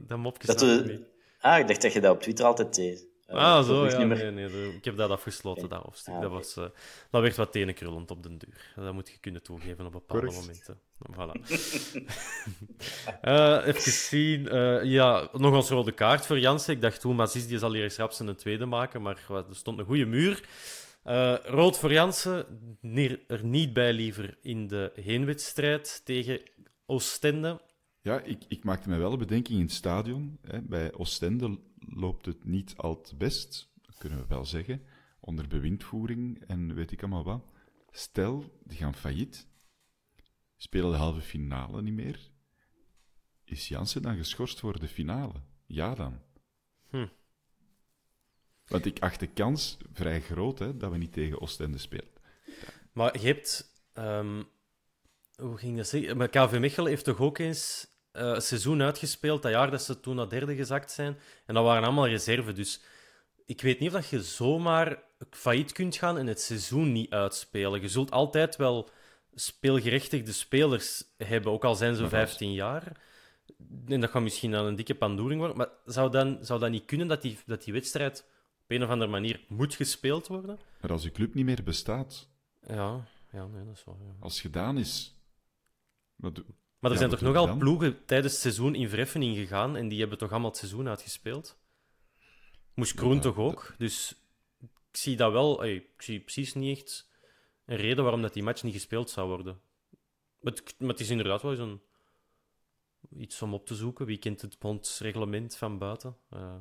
Dat mopje Dat we... Ah, ik dacht dat je dat op Twitter altijd deed. Eh, Ah, zo, ja. Nee, ik heb dat afgesloten, dat hoofdstuk. Ah, dat, was, eh, dat werd wat tenenkrullend op den duur. Dat moet je kunnen toegeven op bepaalde Correct. momenten. Voilà. Eh, even zien. eh, ja, nog een rode kaart voor Jansen. Ik dacht toen, Mazis die zal hier eens rap zijn tweede maken, maar er stond een goede muur. Eh, rood voor Jansen, neer- er niet bij liever in de heenwedstrijd tegen Oostende. Ja, ik, ik maakte mij wel een bedenking in het stadion. Hè. Bij Oostende loopt het niet al te best, dat kunnen we wel zeggen. Onder bewindvoering en weet ik allemaal wat. Stel, die gaan failliet, spelen de halve finale niet meer. Is Jansen dan geschorst voor de finale? Ja dan. Hm. Want ik acht de kans vrij groot hè, dat we niet tegen Oostende spelen. Maar je hebt... ehm, hoe ging dat zeggen? Maar KV Mechelen heeft toch ook eens eh, een seizoen uitgespeeld, dat jaar dat ze toen naar derde gezakt zijn. En dat waren allemaal reserve, dus ik weet niet of dat je zomaar failliet kunt gaan en het seizoen niet uitspelen. Je zult altijd wel speelgerechtigde spelers hebben, ook al zijn ze Maar als- 15 jaar. En dat gaat misschien aan een dikke pandoering worden. Maar zou, dan, zou dat niet kunnen dat die, dat die wedstrijd op een of andere manier moet gespeeld worden? Maar als je club niet meer bestaat, Ja, ja nee, dat is waar. ja. als gedaan is... Wat, Maar er Ja, zijn toch nogal ploegen tijdens het seizoen in verheffening gegaan en die hebben toch allemaal het seizoen uitgespeeld? Moest Kroen toch ook? Dus ik zie dat wel. ey, ik zie precies niet echt een reden waarom dat die match niet gespeeld zou worden. Maar het, maar het is inderdaad wel een, iets om op te zoeken. Wie kent het bondsreglement van buiten? Eh,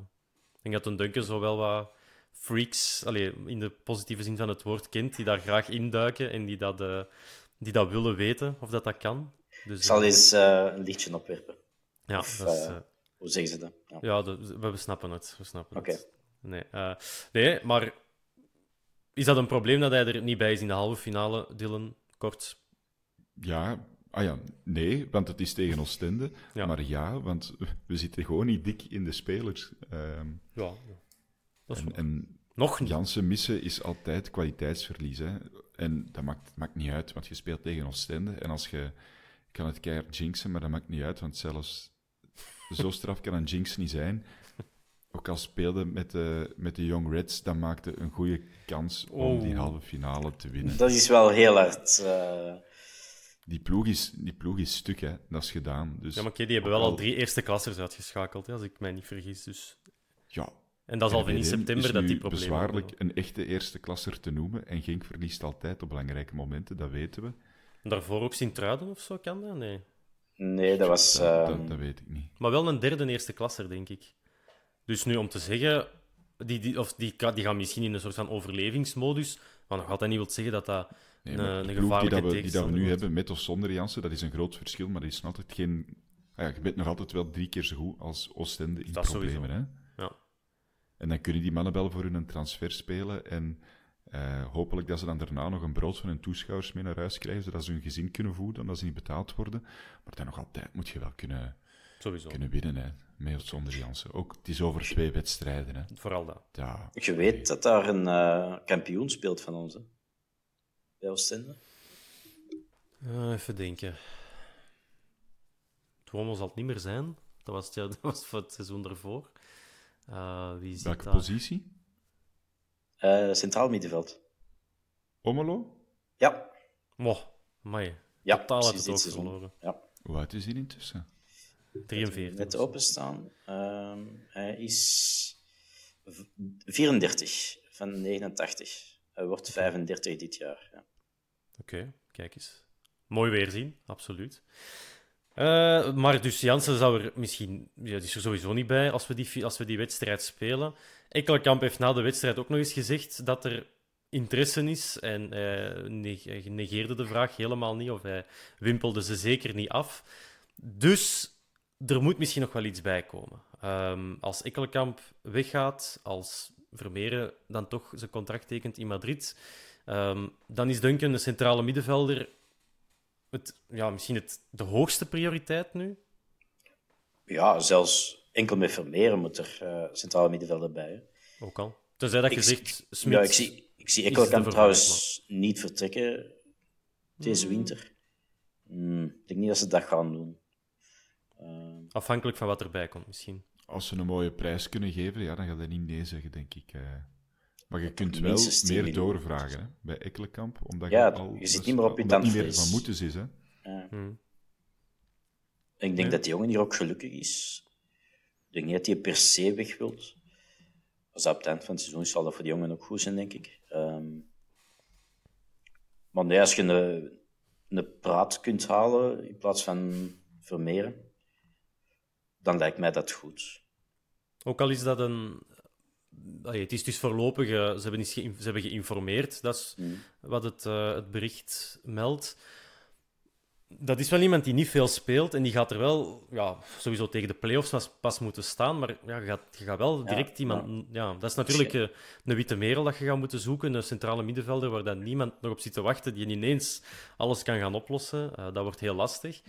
ik denk dat een Duncan zo wel wat freaks, allee, in de positieve zin van het woord, kent, die daar graag induiken en die dat, eh, die dat willen weten of dat dat kan. Dus, Ik zal eh, eens eh, een lichtje opwerpen. ja, Of, dat is, Hoe zeggen ze dat? Ja. ja dat- we, we snappen het. We snappen Oké. het. Nee, eh, nee, maar is dat een probleem dat hij er niet bij is in de halve finale, Dylan? Kort. Ja, ah ja, nee, want het is tegen Oostende. Ja. Maar ja, want we zitten gewoon niet dik in de spelers. Ehm, Ja, is en, en Nog niet. Jansen missen is altijd kwaliteitsverlies. Hè. En dat maakt, maakt niet uit, want je speelt tegen Oostende. En als je kan het keihard jinxen, maar dat maakt niet uit, want zelfs zo straf kan een jinx niet zijn. Ook al speelde met de, met de Young Reds, dan maakte een goede kans om die Oh. halve finale te winnen. Dat is wel heel hard. eh, Die ploeg is, die ploeg is stuk, hè. dat is gedaan. Dus, Ja, maar oké, die hebben wel al drie eerste klassers uitgeschakeld, hè, als ik mij niet vergis. Dus... Ja, En dat is al van in september dat die nu problemen bezwaarlijk hebben. een echte eerste klasser te noemen. En Genk verliest altijd op belangrijke momenten, dat weten we. Daarvoor ook Sint-Truiden of zo kan dat? Nee. Nee, dat was... Dat, ehm, dat, dat weet ik niet. Maar wel een derde eerste klasser, denk ik. Dus nu om te zeggen, die, die, of die, die gaan misschien in een soort van overlevingsmodus, maar nog altijd niet wil zeggen dat dat Nee, een, maar een de ploeg die, gevaarlijke dat we, die dat we nu wordt. hebben, met of zonder Jansen, dat is een groot verschil, maar dat is nog altijd geen... Ah ja, je bent nog altijd wel drie keer zo goed als Oostende in Dat sowieso. problemen. Hè? En dan kunnen die mannen wel voor hun transfer spelen en eh, hopelijk dat ze dan daarna nog een brood van hun toeschouwers mee naar huis krijgen, zodat ze hun gezin kunnen voeden, omdat ze niet betaald worden. Maar dan nog altijd moet je wel kunnen, Sowieso. kunnen winnen, hè, met of zonder Jansen. Ook, het is over twee wedstrijden. Hè. Vooral dat. Ja, Je weet dat daar een eh, kampioen speelt van ons, hè? Bij Oostende. Eh, even denken. Tuomo zal het niet meer zijn. Dat was, het, ja, dat was voor het seizoen ervoor. Eh, wie zit welke daar? positie? Eh, centraal middenveld. Omelo? Ja. Moh, amai. Ja, Totaal uit het oog verloren. Ja. Hoe oud is hij intussen? 43. Net openstaan. Ehm hij is v- 34 van 89. Hij wordt 35 dit jaar. Ja. Oké, kijk eens. Mooi weerzien, absoluut. Eh, maar dus Jansen zou er misschien... Ja, die is er sowieso niet bij als we die, als we die wedstrijd spelen. Ekkelenkamp heeft na de wedstrijd ook nog eens gezegd dat er interesse is. En neg- hij negeerde de vraag helemaal niet, of hij wimpelde ze zeker niet af. Dus er moet misschien nog wel iets bij komen. Ehm, als Ekkelenkamp weggaat, als Vermeeren dan toch zijn contract tekent in Madrid, ehm, dan is Duncan de centrale middenvelder het, ja, misschien het, de hoogste prioriteit nu. ja, zelfs enkel met Vermeeren moet er eh, centrale middenvelder bij. hè. Ook al. Tenzij dat je Ik- zegt, Smit, Ja, ik zie, ik zie trouwens niet vertrekken deze Hmm. winter. Hmm, ik denk niet dat ze dat gaan doen. Ehm, afhankelijk van wat erbij komt misschien. Als ze een mooie prijs kunnen geven, ja, dan gaat hij niet nee zeggen, denk ik. eh. Maar je kunt wel minstens 10 meer doorvragen hè, bij Ekkelenkamp. Omdat Ja, je, al, je zit dus- niet meer op je omdat het niet meer tandvlees. van moeten is. Hè. ja. Hmm. Ik denk dat die jongen hier ook gelukkig is. Ik denk niet dat hij per se weg wilt. Als dat op het eind van het seizoen is, zal dat voor die jongen ook goed zijn, denk ik. Ehm, maar nee, als je een, een praat kunt halen in plaats van Vermeeren, dan lijkt mij dat goed. Ook al is dat een. Allee, het is dus voorlopig. eh, ze, hebben ze hebben geïnformeerd. Dat is Hmm. wat het, eh, het bericht meldt. Dat is wel iemand die niet veel speelt en die gaat er wel ja, sowieso tegen de play-offs pas, pas moeten staan. Maar ja, je, gaat, je gaat wel direct iemand. Ja. dat is natuurlijk eh, een witte merel dat je gaat moeten zoeken. Een centrale middenvelder waar dan niemand nog op zit te wachten. Die ineens alles kan gaan oplossen. Dat wordt heel lastig.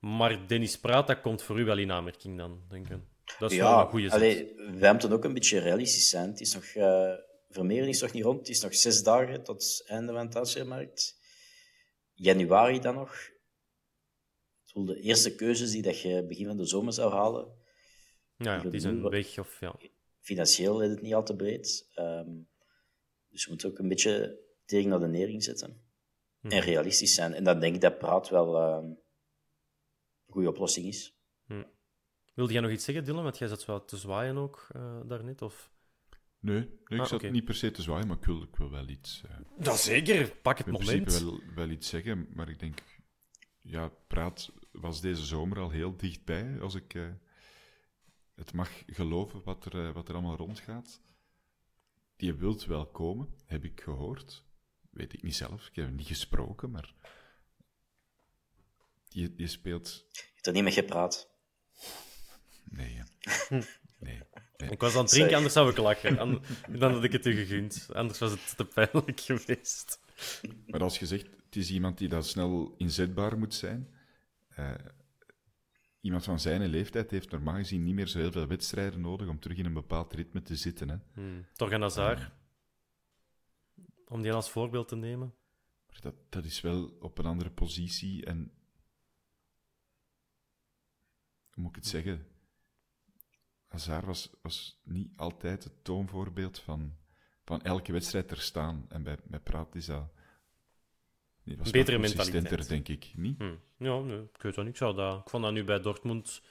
Maar Dennis Praat, dat komt voor u wel in aanmerking dan, denk ik. Dat is wel ja, een goede zet. allee, wij moeten ook een beetje realistisch zijn. Het is nog, Vermeeren is nog niet rond. Het is nog zes dagen tot het einde van de transfermarkt. Januari dan nog. Bedoel, de eerste keuzes die dat je begin van de zomer zou halen, Ja, ja, die zijn Wat- weg. Of, ja. financieel is het niet al te breed. Ehm, dus we moeten ook een beetje tegen naar de nering zetten. Mhm. En realistisch zijn. En dan denk ik dat praat wel ehm, een goede oplossing is. Wilde jij nog iets zeggen, Dylan? Want jij zat zo te zwaaien ook eh, daarnet. Of... Nee, nee ik Ah, zat niet per se te zwaaien, maar ik wil, ik wil wel iets. eh, Ja, zeker. Pak het in moment. principe wel, wel iets zeggen, maar ik denk, ja, Praat was deze zomer al heel dichtbij, als ik eh, het mag geloven wat er, wat er allemaal rondgaat. Die wilt wel komen, heb ik gehoord. Weet ik niet zelf, ik heb hem niet gesproken, maar die, die speelt... Je hebt er niet mee gepraat. Nee, nee. nee. Ik was aan het drinken, anders zou ik lachen. An- Dan had ik het u gegund. Anders was het te pijnlijk geweest. Maar als je zegt, het is iemand die dan snel inzetbaar moet zijn. eh, iemand van zijn leeftijd heeft normaal gezien niet meer zo heel veel wedstrijden nodig om terug in een bepaald ritme te zitten. Hè. Hmm. Torgan Hazard. Om die als voorbeeld te nemen. Maar dat, dat is wel op een andere positie en... Hoe moet ik het zeggen? Hazard was, was niet altijd het toonvoorbeeld van, van elke wedstrijd er staan. En bij, bij Praat is dat... Die was Betere mentaliteit. denk ik. Niet? Hmm. Ja, nee, ik weet dat niet. Ik, zou dat, ik vond dat nu bij Dortmund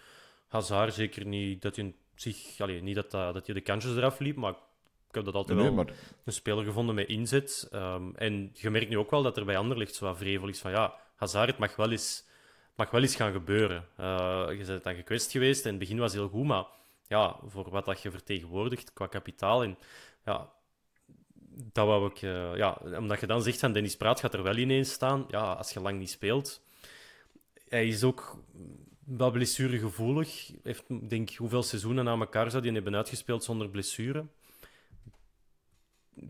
Hazard zeker niet dat hij zich... Allee, niet dat, dat, dat hij de kansjes eraf liep, maar ik heb dat altijd Nee, wel maar een speler gevonden met inzet. Ehm, en je merkt nu ook wel dat er bij Anderlecht zo wat vrevel is van ja, Hazard, het mag wel eens mag wel eens gaan gebeuren. Uh, je bent dan gekwetst geweest en het begin was heel goed, maar ja, voor wat dat je vertegenwoordigt qua kapitaal. En, ja, dat wou ik, uh, ja, omdat je dan zegt van Dennis Praat gaat er wel ineens staan. Ja, als je lang niet speelt. Hij is ook wel blessuregevoelig. Heeft, denk hoeveel seizoenen na elkaar zou die hebben uitgespeeld zonder blessure.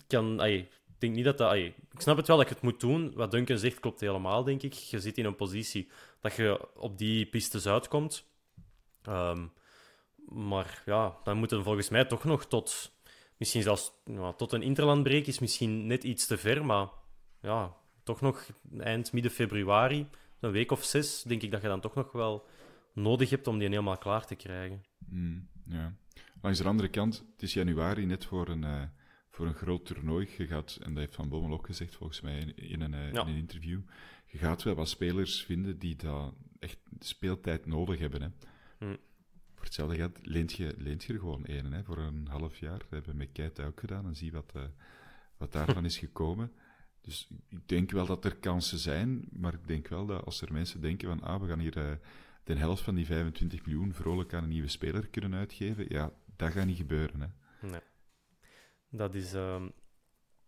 Kan, ik denk niet dat dat. Ik snap het wel dat je het moet doen. Wat Duncan zegt klopt helemaal, denk ik. Je zit in een positie dat je op die pistes uitkomt. Um, maar ja, dan moeten volgens mij toch nog tot. Misschien zelfs tot een interlandbreek is misschien net iets te ver, maar ja, toch nog eind midden februari, een week of zes, denk ik dat je dan toch nog wel nodig hebt om die helemaal klaar te krijgen. Mm, ja. Langs de andere kant, het is januari net voor een, uh, voor een groot toernooi. Je gaat, en dat heeft Van Bommel ook gezegd volgens mij in, in een, uh, in een interview, je gaat wel wat spelers vinden die dat echt speeltijd nodig hebben. Hè. Hetzelfde geld leent je, leent je er gewoon één hè, voor een half jaar. Dat hebben we met Keita ook gedaan en zie wat, uh, wat daarvan is gekomen. Dus ik denk wel dat er kansen zijn, maar ik denk wel dat als er mensen denken van ah, we gaan hier de helft van die 25 miljoen vrolijk aan een nieuwe speler kunnen uitgeven, ja, dat gaat niet gebeuren. Hè. Nee. Dat is uh,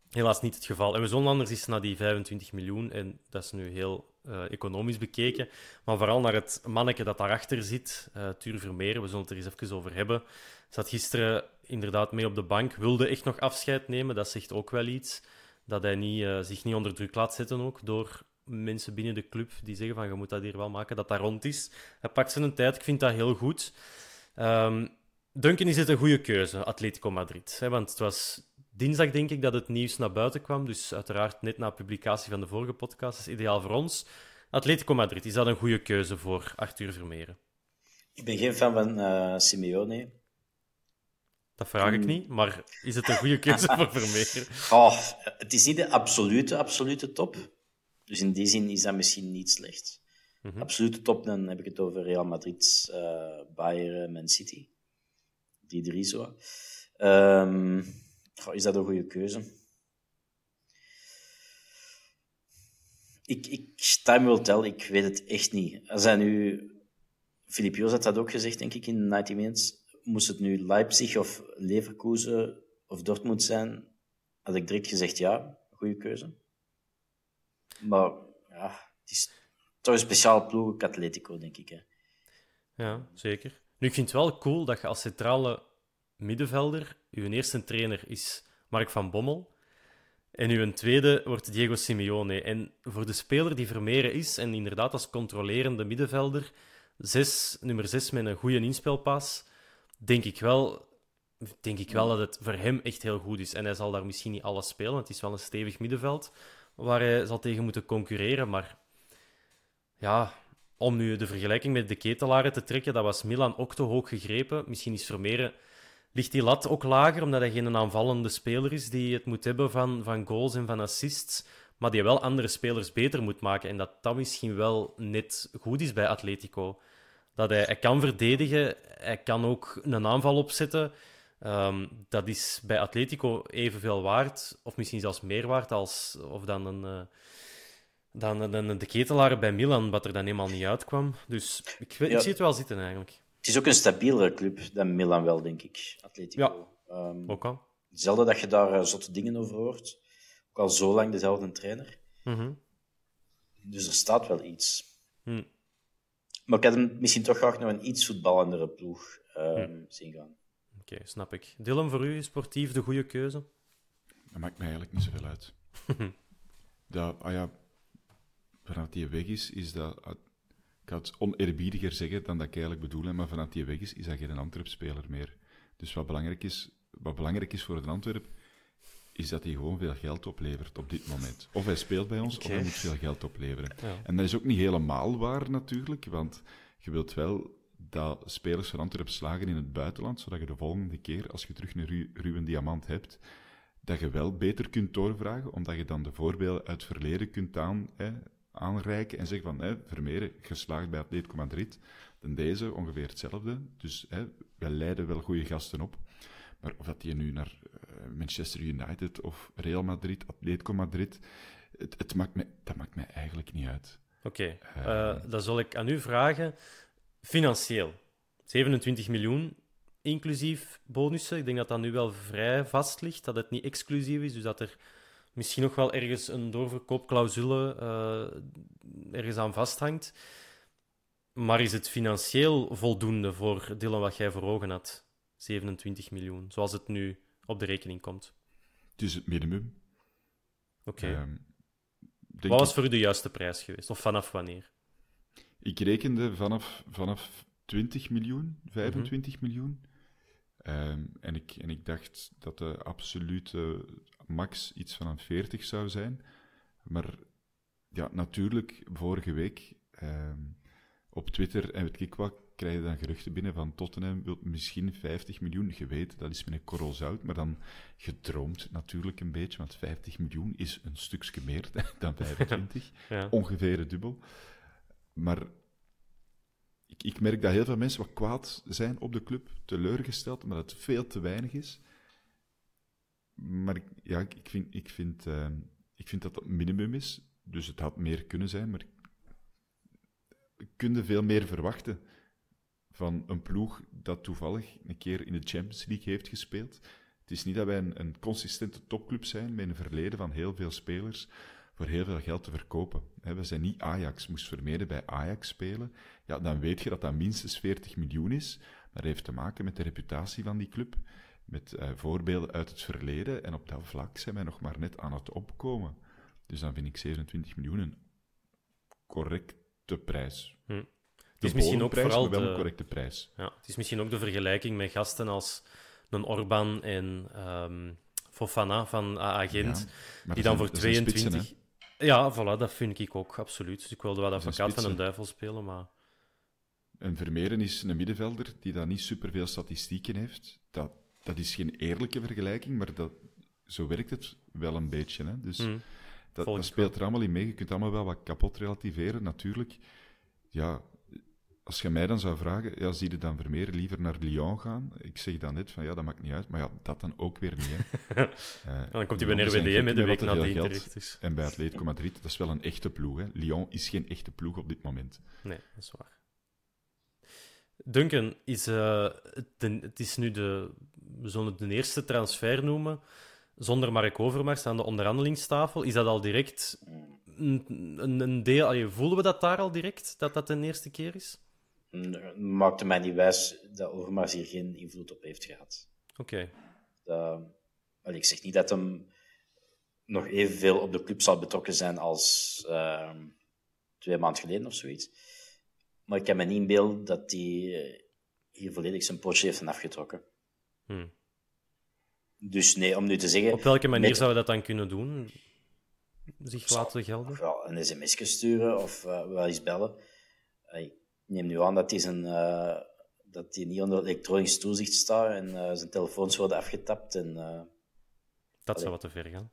helaas niet het geval. En we zullen anders eens naar die 25 miljoen, en dat is nu heel uh, economisch bekeken, maar vooral naar het manneke dat daarachter zit, uh, Tuur Vermeer, we zullen het er eens even over hebben. Zat gisteren inderdaad mee op de bank, wilde echt nog afscheid nemen, dat zegt ook wel iets. Dat hij niet, uh, zich niet onder druk laat zetten ook door mensen binnen de club die zeggen van je moet dat hier wel maken, dat dat rond is. Hij pakt zijn tijd, ik vind dat heel goed. Um, Duncan is het een goede keuze, Atletico Madrid. Want het was dinsdag denk ik dat het nieuws naar buiten kwam, dus uiteraard net na publicatie van de vorige podcast. Dat is ideaal voor ons. Atletico Madrid, is dat een goede keuze voor Arthur Vermeeren? Ik ben geen fan van uh, Simeone. Dat vraag ik hmm. niet, maar is het een goede keuze voor Vermeeren? Oh, het is niet de absolute, absolute top. Dus in die zin is dat misschien niet slecht. Mm -hmm. Absolute top, dan heb ik het over Real Madrid, uh, Bayern, Man City. Die drie zo. Um, is dat een goede keuze? Ik, ik time will tell, ik weet het echt niet. Als hij nu... Filip Joos had dat ook gezegd, denk ik, in 90 Minutes. Moest het nu Leipzig of Leverkusen of Dortmund zijn, had ik direct gezegd ja, goede keuze. Maar ja, het is toch een speciaal ploeg, Atletico, denk ik. Hè. Ja, zeker. Nu, ik vind het wel cool dat je als centrale middenvelder, uw eerste trainer is Mark van Bommel. En uw tweede wordt Diego Simeone. En voor de speler die Vermeeren is, en inderdaad als controlerende middenvelder, zes, nummer 6 met een goede inspelpas, denk ik wel denk ik wel dat het voor hem echt heel goed is. En hij zal daar misschien niet alles spelen, het is wel een stevig middenveld waar hij zal tegen moeten concurreren. Maar ja, om nu de vergelijking met de ketelaren te trekken, dat was Milan ook te hoog gegrepen. Misschien is Vermeeren, ligt die lat ook lager, omdat hij geen aanvallende speler is die het moet hebben van, van goals en van assists. Maar die wel andere spelers beter moet maken. En dat dat misschien wel net goed is bij Atletico. Dat hij, hij kan verdedigen, hij kan ook een aanval opzetten. Um, dat is bij Atletico evenveel waard, of misschien zelfs meer waard, als, of dan, een, uh, dan, dan de ketelaar bij Milan, wat er dan helemaal niet uitkwam. Dus ik, ik zie het wel zitten eigenlijk. Het is ook een stabielere club dan Milan wel, denk ik, Atletico. Ja, um, ook al. Hetzelfde dat je daar uh, zotte dingen over hoort. Ook al zo lang dezelfde trainer. Mm -hmm. Dus er staat wel iets. Mm. Maar ik had hem misschien toch graag nog een iets voetballendere ploeg um, mm. zien gaan. Oké, snap ik. Dylan, voor u sportief de goede keuze? Dat maakt mij eigenlijk niet zoveel uit. dat, ah ja, vanaf die weg is, is dat... Ik ga het oneerbiediger zeggen dan dat ik eigenlijk bedoel, maar vanaf die weg is, is dat geen Antwerp-speler meer. Dus wat belangrijk is, wat belangrijk is voor de Antwerp, is dat hij gewoon veel geld oplevert op dit moment. Of hij speelt bij ons, of hij moet veel geld opleveren. En dat is ook niet helemaal waar natuurlijk, want je wilt wel dat spelers van Antwerpen slagen in het buitenland, zodat je de volgende keer, als je terug een ru ruwe diamant hebt, dat je wel beter kunt doorvragen, omdat je dan de voorbeelden uit het verleden kunt aan, hè, aanreiken en zeggen van, hè, Vermeeren, geslaagd bij Atletico Madrid, dan deze ongeveer hetzelfde. Dus hè, wij leiden wel goede gasten op. Maar of dat je nu naar uh, Manchester United of Real Madrid, Atletico Madrid, het, het maakt me, dat maakt mij eigenlijk niet uit. Oké, okay. dan zal ik aan u vragen. Financieel, 27 miljoen, inclusief bonussen. Ik denk dat dat nu wel vrij vast ligt, dat het niet exclusief is. Dus dat er misschien nog wel ergens een doorverkoopclausule uh, ergens aan vasthangt. Maar is het financieel voldoende voor Dylan wat jij voor ogen had? 27 miljoen, zoals het nu op de rekening komt. Het is het minimum. Oké. Ehm, wat was voor u de juiste prijs geweest? Of vanaf wanneer? Ik rekende vanaf, vanaf 20 miljoen, 25 mhm. miljoen. Ehm, en, ik, en ik dacht dat de absolute max iets van een 40 zou zijn. Maar ja, natuurlijk, vorige week ehm, op Twitter en weet ik wat, krijg je dan geruchten binnen van Tottenham wil misschien 50 miljoen. Je weet, dat is met een korrel zout, maar dan gedroomd natuurlijk een beetje, want 50 miljoen is een stukje meer dan 25. ja. Ongeveer het dubbel. Maar ik, ik, merk dat heel veel mensen wat kwaad zijn op de club, teleurgesteld, omdat het veel te weinig is. Maar ik, ja, ik, vind, ik, vind, uh, ik vind dat het minimum is, dus het had meer kunnen zijn, maar kun je veel meer verwachten van een ploeg dat toevallig een keer in de Champions League heeft gespeeld. Het is niet dat wij een, een consistente topclub zijn met een verleden van heel veel spelers voor heel veel geld te verkopen. We zijn niet Ajax. Moest Vermeeren bij Ajax spelen, ja, dan weet je dat dat minstens 40 miljoen is. Dat heeft te maken met de reputatie van die club, met uh, voorbeelden uit het verleden. En op dat vlak zijn wij nog maar net aan het opkomen. Dus dan vind ik 27 miljoen een correcte prijs. Hm. Het is misschien ook vooral wel een correcte prijs. Ja, het is misschien ook de vergelijking met gasten als een Orban en um, Fofana van Agent, die dan voor 22... Ja, voilà, dat vind ik ook, absoluut. Dus ik wilde wel advocaat van een duivel spelen, maar... En Vermeeren is een middenvelder die dan niet superveel statistieken heeft. Dat, dat is geen eerlijke vergelijking, maar dat, zo werkt het wel een beetje. Hè? Dus mm, dat, dat speelt er allemaal in mee. Je kunt allemaal wel wat kapot relativeren, natuurlijk. Ja, als je mij dan zou vragen, ja, zie je dan Vermeer liever naar Lyon gaan? Ik zeg dan net van, ja, dat maakt niet uit. Maar ja, dat dan ook weer niet, hè. uh, dan komt hij bij RWDM met de week nadien terecht. Dus. En bij Atletico Madrid, dat is wel een echte ploeg, hè. Lyon is geen echte ploeg op dit moment. Nee, dat is waar. Duncan, is, uh, het is nu de, we zullen het de eerste transfer noemen, zonder Mark Overmars aan de onderhandelingstafel. Is dat al direct een, een, deel... voelen we dat daar al direct, dat dat de eerste keer is? maakte mij niet wijs dat Overmars hier geen invloed op heeft gehad. Oké. Ik zeg niet dat hem nog evenveel op de club zal betrokken zijn als ehm, twee maanden geleden of zoiets. Maar ik heb me niet beeld dat hij eh, hier volledig zijn potje heeft afgetrokken. Hmm. Dus nee, om nu te zeggen... Op welke manier zou je dat dan kunnen doen? Zich laten gelden? Een sms sturen of uh, wel eens bellen neem nu aan dat hij, zijn, uh, dat hij niet onder elektronisch toezicht staat en uh, zijn telefoons worden afgetapt. En, dat zou wat te ver gaan.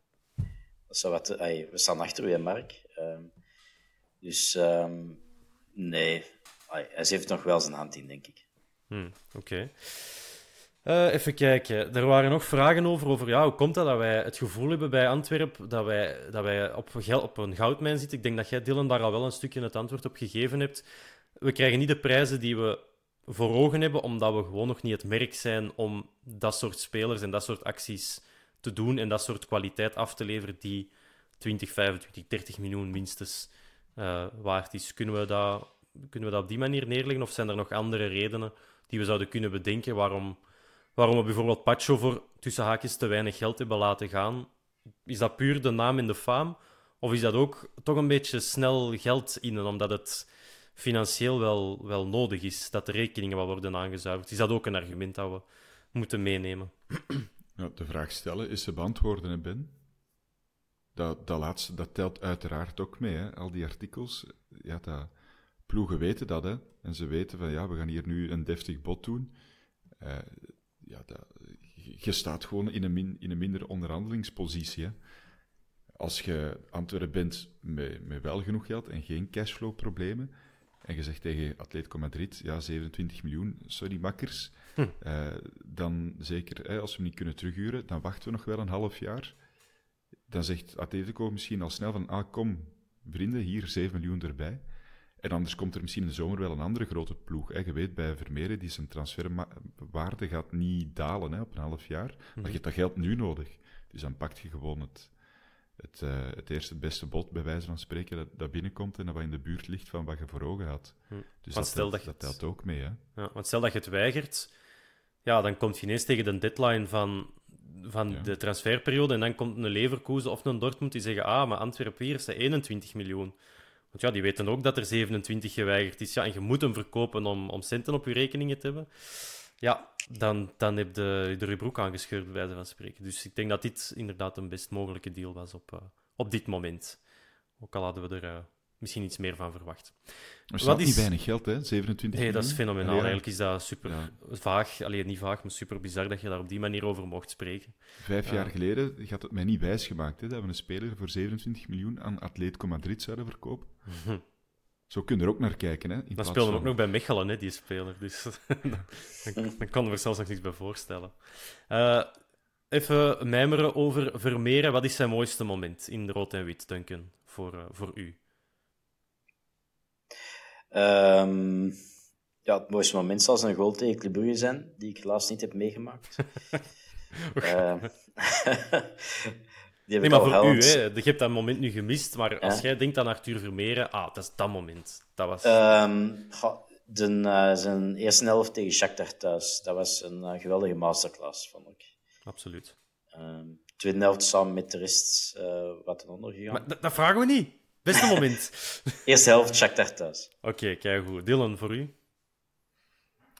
Dat zou wat te, we staan achter u, en Mark. Ehm, dus um, nee, hij heeft nog wel zijn hand in, denk ik. Hmm, Oké. Okay. even kijken. Er waren nog vragen over, over ja, hoe komt dat dat wij het gevoel hebben bij Antwerpen dat wij, dat wij op, op een goudmijn zitten. Ik denk dat jij, Dylan, daar al wel een stukje het antwoord op gegeven hebt we krijgen niet de prijzen die we voor ogen hebben, omdat we gewoon nog niet het merk zijn om dat soort spelers en dat soort acties te doen en dat soort kwaliteit af te leveren die 20, 25, 30 miljoen minstens uh, waard is. Kunnen we, dat, kunnen we dat op die manier neerleggen of zijn er nog andere redenen die we zouden kunnen bedenken waarom, waarom we bijvoorbeeld Pacho voor tussen haakjes te weinig geld hebben laten gaan? Is dat puur de naam en de faam? Of is dat ook toch een beetje snel geld in, omdat het financieel wel, wel nodig is, dat de rekeningen wat worden aangezuiverd. Is dat ook een argument dat we moeten meenemen? Ja, de vraag stellen is ze beantwoorden, Ben? Dat, dat laatste, dat telt uiteraard ook mee, hè? al die artikels. Ja, dat, ploegen weten dat, hè. En ze weten van, ja, we gaan hier nu een deftig bod doen. Uh, ja, dat, je staat gewoon in een, min, in een minder onderhandelingspositie, hè. Als je Antwerpen bent met, met wel genoeg geld en geen cashflow-problemen, en je zegt tegen Atletico Madrid, ja, 27 miljoen, sorry makkers, hm. uh, dan zeker, hè, als we niet kunnen terughuren, dan wachten we nog wel een half jaar. Dan zegt Atletico misschien al snel van, ah kom, vrienden, hier 7 miljoen erbij. En anders komt er misschien in de zomer wel een andere grote ploeg. Hè. Je weet bij Vermeeren, die zijn transferwaarde gaat niet dalen hè, op een half jaar. Maar je hebt dat geld nu nodig. Dus dan pakt je gewoon het, het, uh, het eerste beste bod, bij wijze van spreken, dat, dat binnenkomt en dat wat in de buurt ligt van wat je voor ogen had. Hm. Dus Want dat, stel telt, dat dat het- telt ook mee. Hè. Ja, want stel dat je het weigert, ja, dan komt je ineens tegen de deadline van, van Ja. de transferperiode en dan komt een Leverkusen of een Dortmund die zeggen ah, maar Antwerpen hier is dat 21 miljoen. Want ja, die weten ook dat er 27 geweigerd is. Ja, en je moet hem verkopen om, om centen op je rekeningen te hebben. Ja, dan, dan heb je er je broek aangescheurd, bij wijze van spreken. Dus ik denk dat dit inderdaad een best mogelijke deal was op, eh, op dit moment. Ook al hadden we er eh, misschien iets meer van verwacht. Maar Wat is niet weinig geld, hè? 27 Nee, dat is fenomenaal. Ja, Eigenlijk is dat super Ja. vaag. Alleen niet vaag, maar super bizar dat je daar op die manier over mocht spreken. Vijf Ja. jaar geleden had het mij niet wijsgemaakt hè, dat we een speler voor 27 miljoen aan Atletico Madrid zouden verkopen. Zo kun je er ook naar kijken. Hè, in Dan speelde hem ook van- nog bij Mechelen, hè, die speler. Dus dan, dan kon er zelfs nog niks bij voorstellen. Eh, even mijmeren over Vermeeren. Wat is zijn mooiste moment in rood en wit, Duncan, voor, eh, voor u? Ehm, ja, het mooiste moment zal zijn goal tegen Club Brugge zijn, die ik helaas niet heb meegemaakt. Eh, die heb Nee, ik maar al voor u, hè. je hebt dat moment nu gemist. Maar als jij denkt aan Arthur Vermeeren, ah, dat is dat moment. Dat was... Ehm, de, eh, zijn eerste helft tegen Shakhtar thuis, dat was een eh, geweldige masterclass, vond ik. Absoluut. Ehm, tweede helft samen met de rest eh, wat ten onder gegaan. Maar dat vragen we niet. Beste moment. Eerste helft Shakhtar thuis. Oké, kijk goed. Dylan, voor u?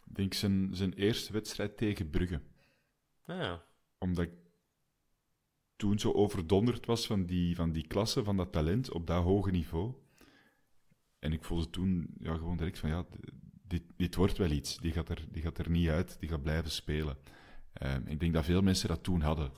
Ik denk zijn, zijn eerste wedstrijd tegen Brugge. Ah, ja. Omdat ik toen zo overdonderd was van die, van die klasse, van dat talent op dat hoge niveau. En ik voelde toen ja, gewoon direct van, ja, dit, dit wordt wel iets. Die gaat, er, die gaat er niet uit, die gaat blijven spelen. Ehm, ik denk dat veel mensen dat toen hadden.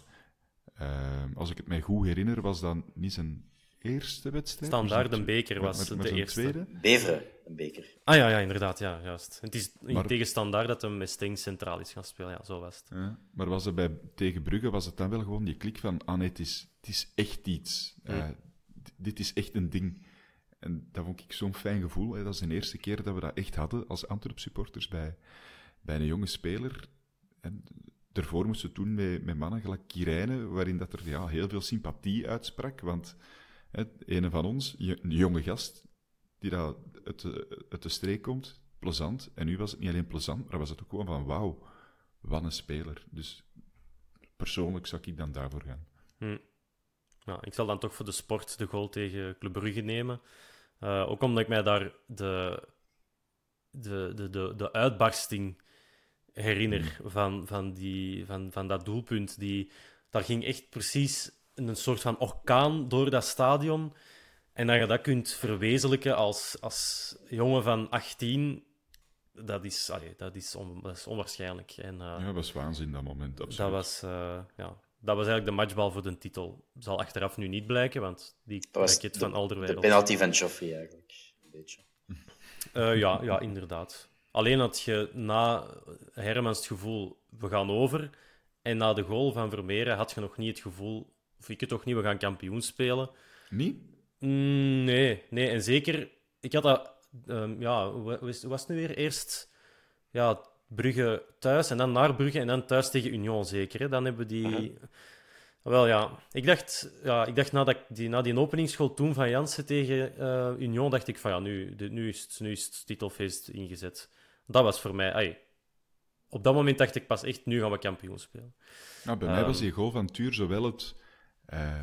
Ehm, als ik het mij goed herinner, was dat niet zijn eerste wedstrijd. Standaard zijn een beker was maar- de maar eerste. tweede. Beveren, een beker. Ah ja, ja, inderdaad. Ja, juist. Het is in Maar- tegenstandaard dat hem met Sting centraal is gaan spelen. Ja, zo was het. Ja, maar was het bij, tegen Brugge was het dan wel gewoon die klik van, ah nee, het is, het is echt iets. Eh, dit is echt een ding. En dat vond ik zo'n fijn gevoel. Hè. Dat is de eerste keer dat we dat echt hadden als Antwerp-supporters bij, bij een jonge speler. En daarvoor moesten we toen met, met mannen gelijk Kirijne, waarin dat er ja, heel veel sympathie uitsprak. Want hè, een van ons, een jonge gast, die dat uit de, uit de streek komt, plezant. En nu was het niet alleen plezant, maar was het ook gewoon van wauw, wat een speler. Dus persoonlijk zou ik dan daarvoor gaan. Ja, ik zal dan toch voor de sport de goal tegen Club Brugge nemen. Eh, ook omdat ik mij daar de, de, de, de, de uitbarsting herinner van, van, die, van, van dat doelpunt. Die, daar ging echt precies een soort van orkaan door dat stadion. En dat je dat kunt verwezenlijken als, als jongen van 18, dat is, allee, dat is, on- dat is onwaarschijnlijk. En, eh, Ja, dat was waanzin dat moment, absoluut. dat was, eh, ja, dat was eigenlijk de matchbal voor de titel. Zal achteraf nu niet blijken, want die raket de, van de Alderweireld... penalty van Joffrey eigenlijk. Een beetje. Eh, ja, ja, inderdaad. Alleen had je na Hermans het gevoel, we gaan over. En na de goal van Vermeeren had je nog niet het gevoel, of ik het toch niet, we gaan kampioen spelen. Niet? Mm, nee, nee. En zeker, ik had dat, ehm, ja, hoe was het nu weer? Eerst ja, Brugge thuis en dan naar Brugge en dan thuis tegen Union zeker. Hè? Dan hebben die. Wel ja, ik dacht, ja, ik dacht na, dat, ik die, na die openingsschool toen van Jansen tegen eh, Union, dacht ik van ja, nu, de- nu, is het, nu is het titelfeest ingezet. Dat was voor mij, ai, op dat moment dacht ik pas echt, nu gaan we kampioen spelen. Nou, bij mij was Ehm. die goal van Tuur zowel het... eh,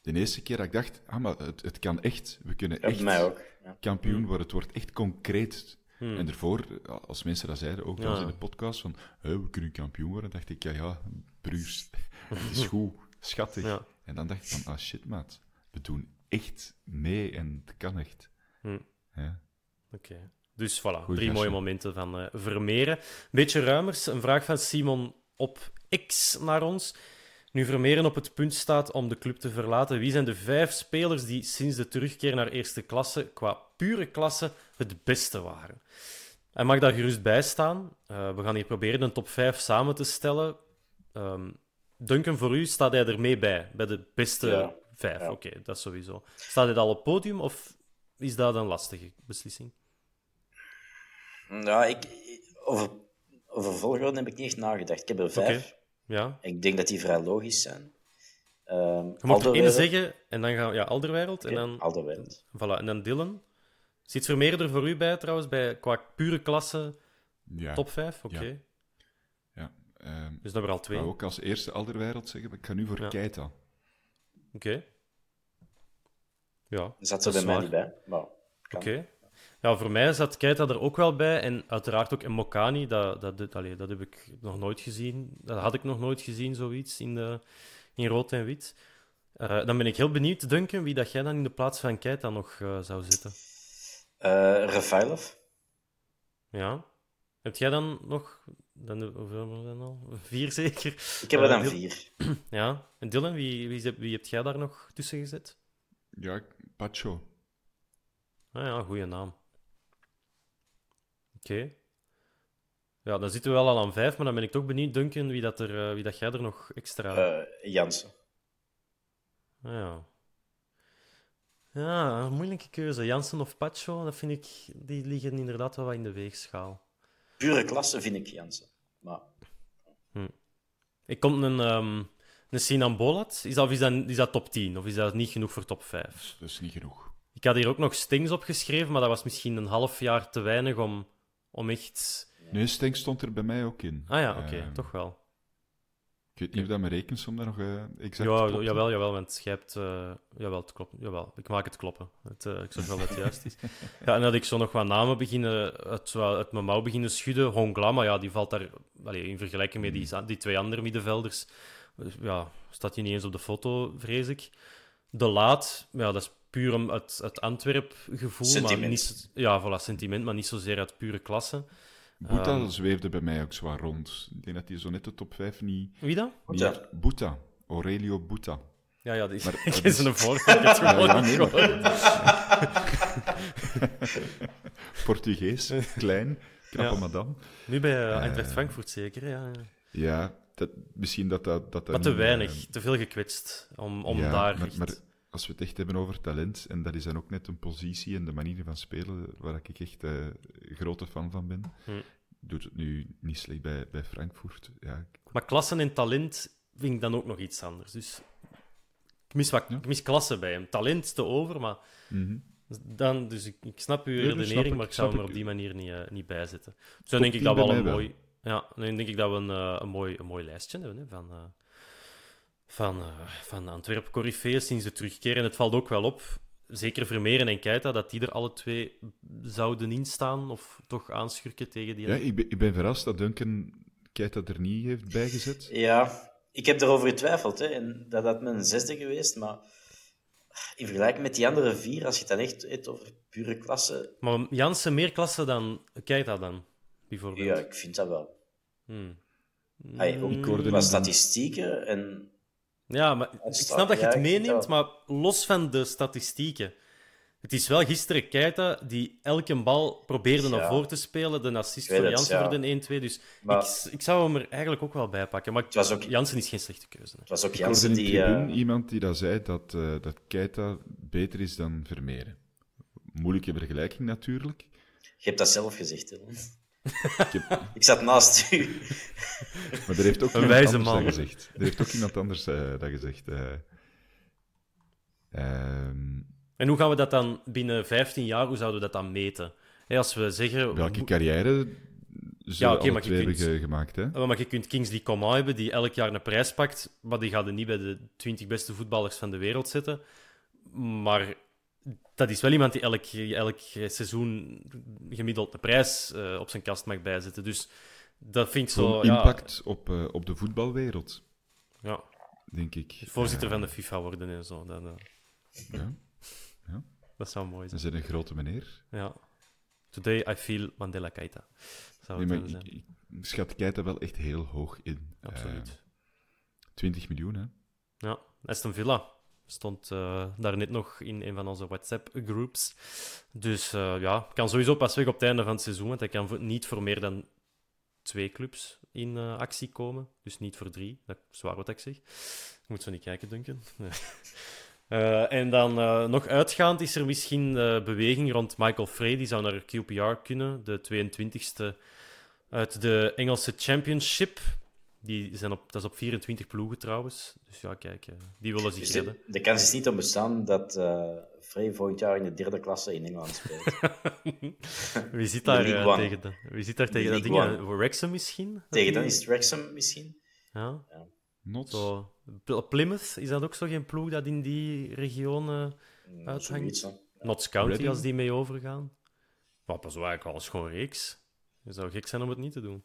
de eerste keer dat ik dacht, ah, maar het, het kan echt. We kunnen echt mij ook. Ja. kampioen worden. Het wordt echt concreet. Hmm. En daarvoor, als mensen dat zeiden, ook Ja. in de podcast, van "Hé, we kunnen kampioen worden, dacht ik, ja, ja, bruurs, het is goed, schattig. Ja. En dan dacht ik van, ah shit, maat, we doen echt mee en het kan echt. Hmm. Ja. Oké. Dus voilà, Goeie drie mooie momenten van eh, Vermeeren. Beetje ruimers, een vraag van Simon op X naar ons. Nu Vermeeren op het punt staat om de club te verlaten, wie zijn de vijf spelers die sinds de terugkeer naar eerste klasse qua pure klasse het beste waren? Hij mag daar gerust bij staan. Eh, we gaan hier proberen een top 5 samen te stellen. Ehm Duncan, voor u staat hij er mee bij, bij de beste Ja. Vijf, Ja. oké, dat sowieso. Staat dit al op podium of is dat een lastige beslissing? Ja, ik, over, over volgorde heb ik niet echt nagedacht. Ik heb er vijf. Ja. Ik denk dat die vrij logisch zijn. Ehm Je moet er één zeggen en dan gaan we... Ja, Alderwereld en dan... Alderweireld. Voilà, en dan Dylan. Zit Vermeer er voor u bij trouwens, bij, qua pure klasse Ja. top 5? Oké. Ja. Ja. Ehm, Dus nummer al ik twee. wou ook als eerste Alderwereld zeggen, maar ik ga nu voor Ja. Keita. Oké. Ja. Zat dat er bij mij niet bij. Maar. Oké. Ja, voor mij zat Keita er ook wel bij. En uiteraard ook Mokani. Dat, dat, dat, allee, dat heb ik nog nooit gezien. Dat had ik nog nooit gezien, zoiets, in, de, in rood en wit. Eh, dan ben ik heel benieuwd, Duncan, wie dat jij dan in de plaats van Keita nog eh, zou zitten. Eh, Rafailov. Ja. Heb jij dan nog... Dan, hoeveel hebben we dan al? Vier zeker? Ik heb er Eh, dan Dil- vier. Ja. En Dylan, wie, wie, wie heb jij daar nog tussen gezet? Ja, Pacho. Ah ja, goede naam. Oké. Ja, dan zitten we wel al aan vijf, maar dan ben ik toch benieuwd, Duncan, wie dat, er, eh, wie dat jij er nog extra... Eh Jansen. Ah, ja. Ja, een moeilijke keuze. Jansen of Pacho, dat vind ik... Die liggen inderdaad wel wat in de weegschaal. Pure klasse vind ik Jansen. Maar Ik kom een... ehm een Sinan Bolat. Is dat, of is, dat, is dat top 10? Of is dat niet genoeg voor top 5? Dat is niet genoeg. Ik had hier ook nog Stings opgeschreven, maar dat was misschien een half jaar te weinig om, om echt... Nee, stond er bij mij ook in. Ah ja, oké, Ehm, toch wel. Ik weet niet of dat mijn rekensom daar nog eh, exact Ja, klopt. jawel, jawel, want jij hebt... eh, jawel, het klopt. Jawel, ik maak het kloppen. Het, eh, ik zeg wel dat het juist is. Ja, en dat ik zo nog wat namen beginnen, uit, uit mijn mouw beginnen schudden. Hongla, maar ja, die valt daar... Allee, in vergelijking met die, die twee andere middenvelders... Ja, staat hij niet eens op de foto, vrees ik. De Laat, ja, dat is puur om uit, uit Antwerp-gevoel. Maar niet, ja, voilà, sentiment, maar niet zozeer uit pure klasse. Boeta Ehm. zweefde bij mij ook zwaar rond. Ik denk dat hij zo net de top 5 niet... Wie dan? niet. Boeta. Aurelio Boeta. Ja, ja, die Maar ik dat is is- een voorbeeld. Ik heb het Ja, gewoon ja, niet nee, maar- gehoord. Portugees, klein, knappe Ja. madame. Nu bij uh, Eintracht Frankfurt zeker, ja. ja. Ja, dat, misschien dat dat... Maar te niet, eh, weinig, te veel gekwetst om, om ja, daar maar, echt... maar als we het echt hebben over talent, en dat is dan ook net een positie en de manier van spelen waar ik echt eh grote fan van ben, Hm. doet het nu niet slecht bij, bij Frankfurt. Ja, ik- Maar klassen en talent vind ik dan ook nog iets anders. Dus ik mis, wat, Ja. ik mis klasse bij hem. Talent te over, maar mhm. dan... Dus ik, ik snap uw Ja, redenering, maar ik zou hem er op die manier niet, eh, niet bij zetten. Dus dan denk ik 10 dat wel een mij wel. mooi... Ja, dan denk ik dat we een, eh, een, mooi, een mooi lijstje hebben hè, van... van, eh van Antwerp Corifeeën sinds de terugkeer. En het valt ook wel op, zeker Vermeeren en Keita, dat die er alle twee zouden instaan of toch aanschurken tegen die... ja ik, ben, ik ben verrast dat Duncan Keita er niet heeft bijgezet. Ja, ik heb erover getwijfeld. Hè, en dat had mijn zesde geweest. Maar in vergelijking met die andere vier, als je het dan echt hebt over pure klasse... Maar Jansen meer klasse dan Keita dan, bijvoorbeeld. Ja, ik vind dat wel. Hmm. Ook qua statistieken en... Ja, maar ik snap dat je het meeneemt, maar los van de statistieken. Het is wel gisteren Keita die elke bal probeerde naar Ja. voren te spelen. De assist voor het, Jansen ja. voor de 1-2. Dus Maar- ik, ik zou hem er eigenlijk ook wel bij pakken. Maar Het was ook- Jansen is geen slechte keuze. hè. Het was ook Jansen die... tribune eh, iemand die dat zei dat, eh, dat Keita beter is dan Vermeeren. Moeilijke vergelijking natuurlijk. Je hebt dat zelf gezegd, Dylan. Ik heb, Ik zat naast u. maar er heeft ook Een iemand wijze anders man. gezegd. Er heeft ook iemand anders eh, dat gezegd. eh. Ehm, En hoe gaan we dat dan binnen 15 jaar, hoe zouden we dat dan meten? Hè, als we zeggen... welke carrière ze Ja, oké, maar je kunt- ge- gemaakt, hè? Maar je kunt Kingsley Coman hebben, die elk jaar een prijs pakt, maar die gaat er niet bij de 20 beste voetballers van de wereld zitten. Maar dat is wel iemand die elk, elk seizoen gemiddeld een prijs eh, op zijn kast mag bijzetten. Dus dat vind ik zo... Ja, impact op, eh, op de voetbalwereld, Ja, denk ik. voorzitter Eh, van de FIFA worden en zo. Dat, eh, Ja, dat zou mooi zijn. zijn een grote meneer. Ja. Today I feel Mandela Keita. Zou Nee, maar ik, schat Keita wel echt heel hoog in. Absoluut. Eh, 20 miljoen, hè? Ja, Aston Villa stond eh daar net nog in een van onze WhatsApp-groups. Dus eh, ja, kan sowieso pas weg op het einde van het seizoen, want hij kan niet voor meer dan twee clubs in eh, actie komen. Dus niet voor drie, dat is waar wat ik zeg. Ik moet zo niet kijken, Duncan. Eh, en dan uh, nog uitgaand is er misschien uh, beweging rond Michael Frey. Die zou naar QPR kunnen, de 22e uit de Engelse Championship. Die zijn op, dat is op 24 ploegen trouwens. Dus ja, kijk, die willen zich dus redden. De, de, kans is niet onbestaan dat Frey volgend jaar in de derde klasse in Engeland speelt. Wie zit daar tegen, de, wie zit daar tegen dat ding? Wrexham misschien? Tegen dan is het Wrexham misschien. Ja. ja. Not. Zo, Plymouth, is dat ook zo geen ploeg dat in die regionen Mm, uithangt? Notts County, als die mee overgaan. Maar pas eigenlijk alles gewoon reeks. Het zou gek zijn om het niet te doen.